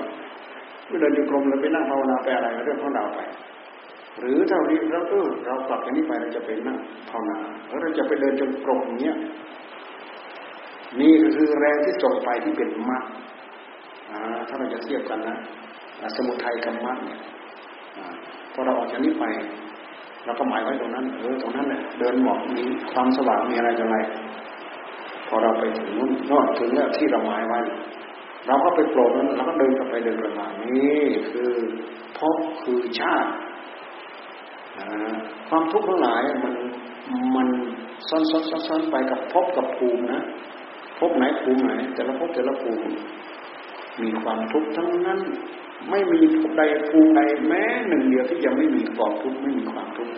เมื่อเดินอยู่กรมเราไปนั่งภาวนาไปอะไรเรื่องของเราไป หรือเท่านี้เราเออเรากลับจากนี้ไปเราจะไปนั่งภาวนาแล้วเราจะไปเดินจงกรมอย่างเงี้ยนี่คือแรงที่ส่งไปที่เป็นมรรคถ้าเราจะเทียบกันนะสมุทัยกับมรรคเนี่ยพอเราออกจากนี้ไปเราก็หมายไว้ตรงนั้นเออตรงนั้นเนี่ยเดินหมอกมีความสว่างมีอะไรจะอะไร พอเราไปถึงนู้นนอกถึงแล้วที่เราหมายไว้เราก็ไปโปรดนั้นเราก็เดินกลับไปเดินกลับมานี่คือพบคือชาติความทุกข์ทั้งหลายมันมันซ้อนซ้อนซ้อนอนไปกับพบกับภูมินะพบไหนภูมิไหน แต่ละพบแต่ละภูมิมีความทุกข์ทั้งนั้น ไม่มีภูมิใดภูมิใดแม้หนึ่งเดียวที่ยังไม่มีกองทุกข์ไม่มีความทุกข์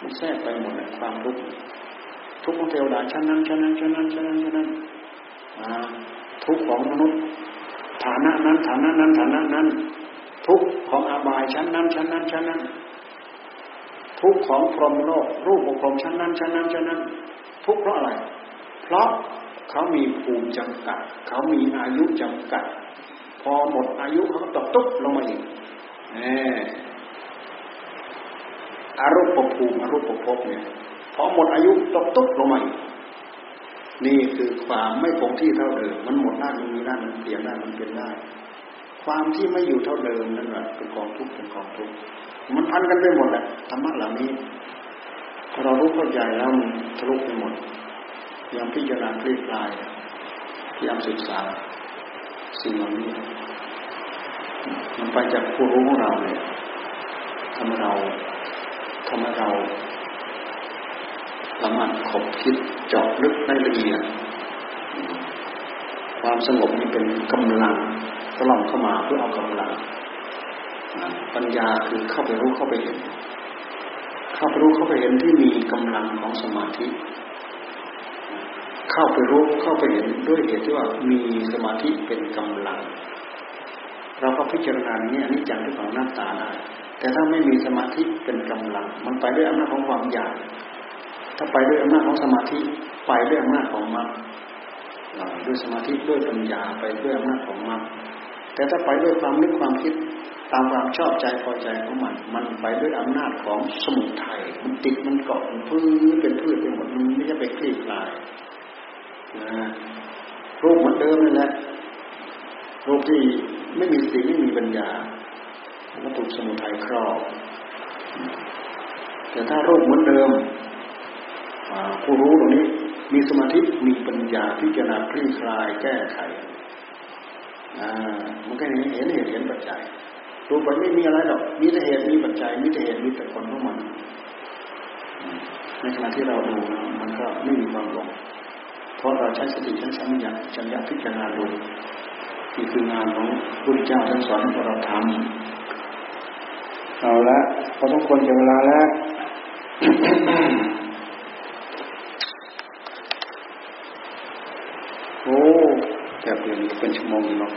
มันแทรกไปหมดเลยความทุกข์ ทุกข์ของเทวดาชั้นนั้นชั้นนั้นชั้นนั้นชั้นนั้นชั้นนั้นทุกข์ของมนุษย์ ฐานะนั้นฐานะนั้นฐานะนั้น ทุกข์ของอาบายชั้นนั้นชั้นนั้นชั้นนั้น ทุกข์ของพรหมโลกรูปของพรหมชั้นนั้นชั้นนั้นชั้นนั้น ทุกข์เพราะอะไร เพราะเขามีภูมิจำกัด เขามีอายุจำกัด พอหมดอายุเขาก็ตกตุ๊บลงมาอีกแหมอารูปภูมิอารูปภพเนี่ย พอหมดอายุตกตุ๊บลงมาอีกนี่คือความไม่คงที่เท่าเดิม มันหมดได้มันมีได้มันเปลี่ยนได้มันเปลี่ยนได้ ความที่ไม่อยู่เท่าเดิมนั่นแหละเป็นกองทุกข์เป็นกองทุกข์มันพันกันไปหมดแหละธรรมะเหล่านี้เรารู้เข้าใจแล้วมันทะลุไปหมดยายามพิจารณาคลี่คลายพยายามศึกษาสิ่งเหล่านี้มันไปจากผู้รู้ของเราเนี่ยำให้เราทำให้เรา สามารถขบคิดเจาะลึกในละเอียดความสงบนี่เป็นกำลังตลอดเข้ามาเพื่อเอากำลังปัญญาคือเข้าไปรู้เข้าไปเห็น เข้าไปรู้เข้าไปเห็นที่มีกำลังของสมาธิ เข้าไปรู้เข้าไปเห็นด้วยเหตุที่ว่ามีสมาธิเป็นกำลัง เราก็พิจารณาเนี่ยนิจังที่ของหน้าตาได้แต่ถ้าไม่มีสมาธิเป็นกำลัง มันไปด้วยอำนาจของความอยาก ถ้าไปด้วยอำนาจของสมาธิไปด้วยอำนาจของมรรคด้วยสมาธิด้วยปัญญาไปด้วยอำนาจของมรรคแต่ถ้าไปด้วยความนึกความคิดตามความชอบใจพอใจของมัน มันไปด้วยอำนาจของสมุทัยมันติดมันเกาะมันพื้นเป็นพืชไปหมดมันไม่ใช่ไปคลี่คลายนะรูปเหมือนเดิมนั่นแหละรูปที่ไม่มีสติไม่มีปัญญาก็ถูกสมุทัยครอบแต่ถ้ารูปเหมือนเดิม ผู้รู้ตรงนี้มีสมาธิมีปัญญาพิจารณาคลี่คลายแก้ไขมันก็เห็นเห็นเหตุเห็นปัจจัยดูไปไม่มีอะไรหรอก มีแต่เหตุมีปัจจัย มีแต่เหตุมีแต่ผลของมัน ในขณะที่เราดูมันก็ไม่มีความหลงเพราะเราใช้สติใช้สัมผัสจัญญาพิจารณาดูนี่คืองานของพระเจ้าท่านสอนให้เราทำเอาละพอต้องควรจะเวลาแล้ว โอ้แค่เปลี่ยนเป็นชั่วโมงเนาะ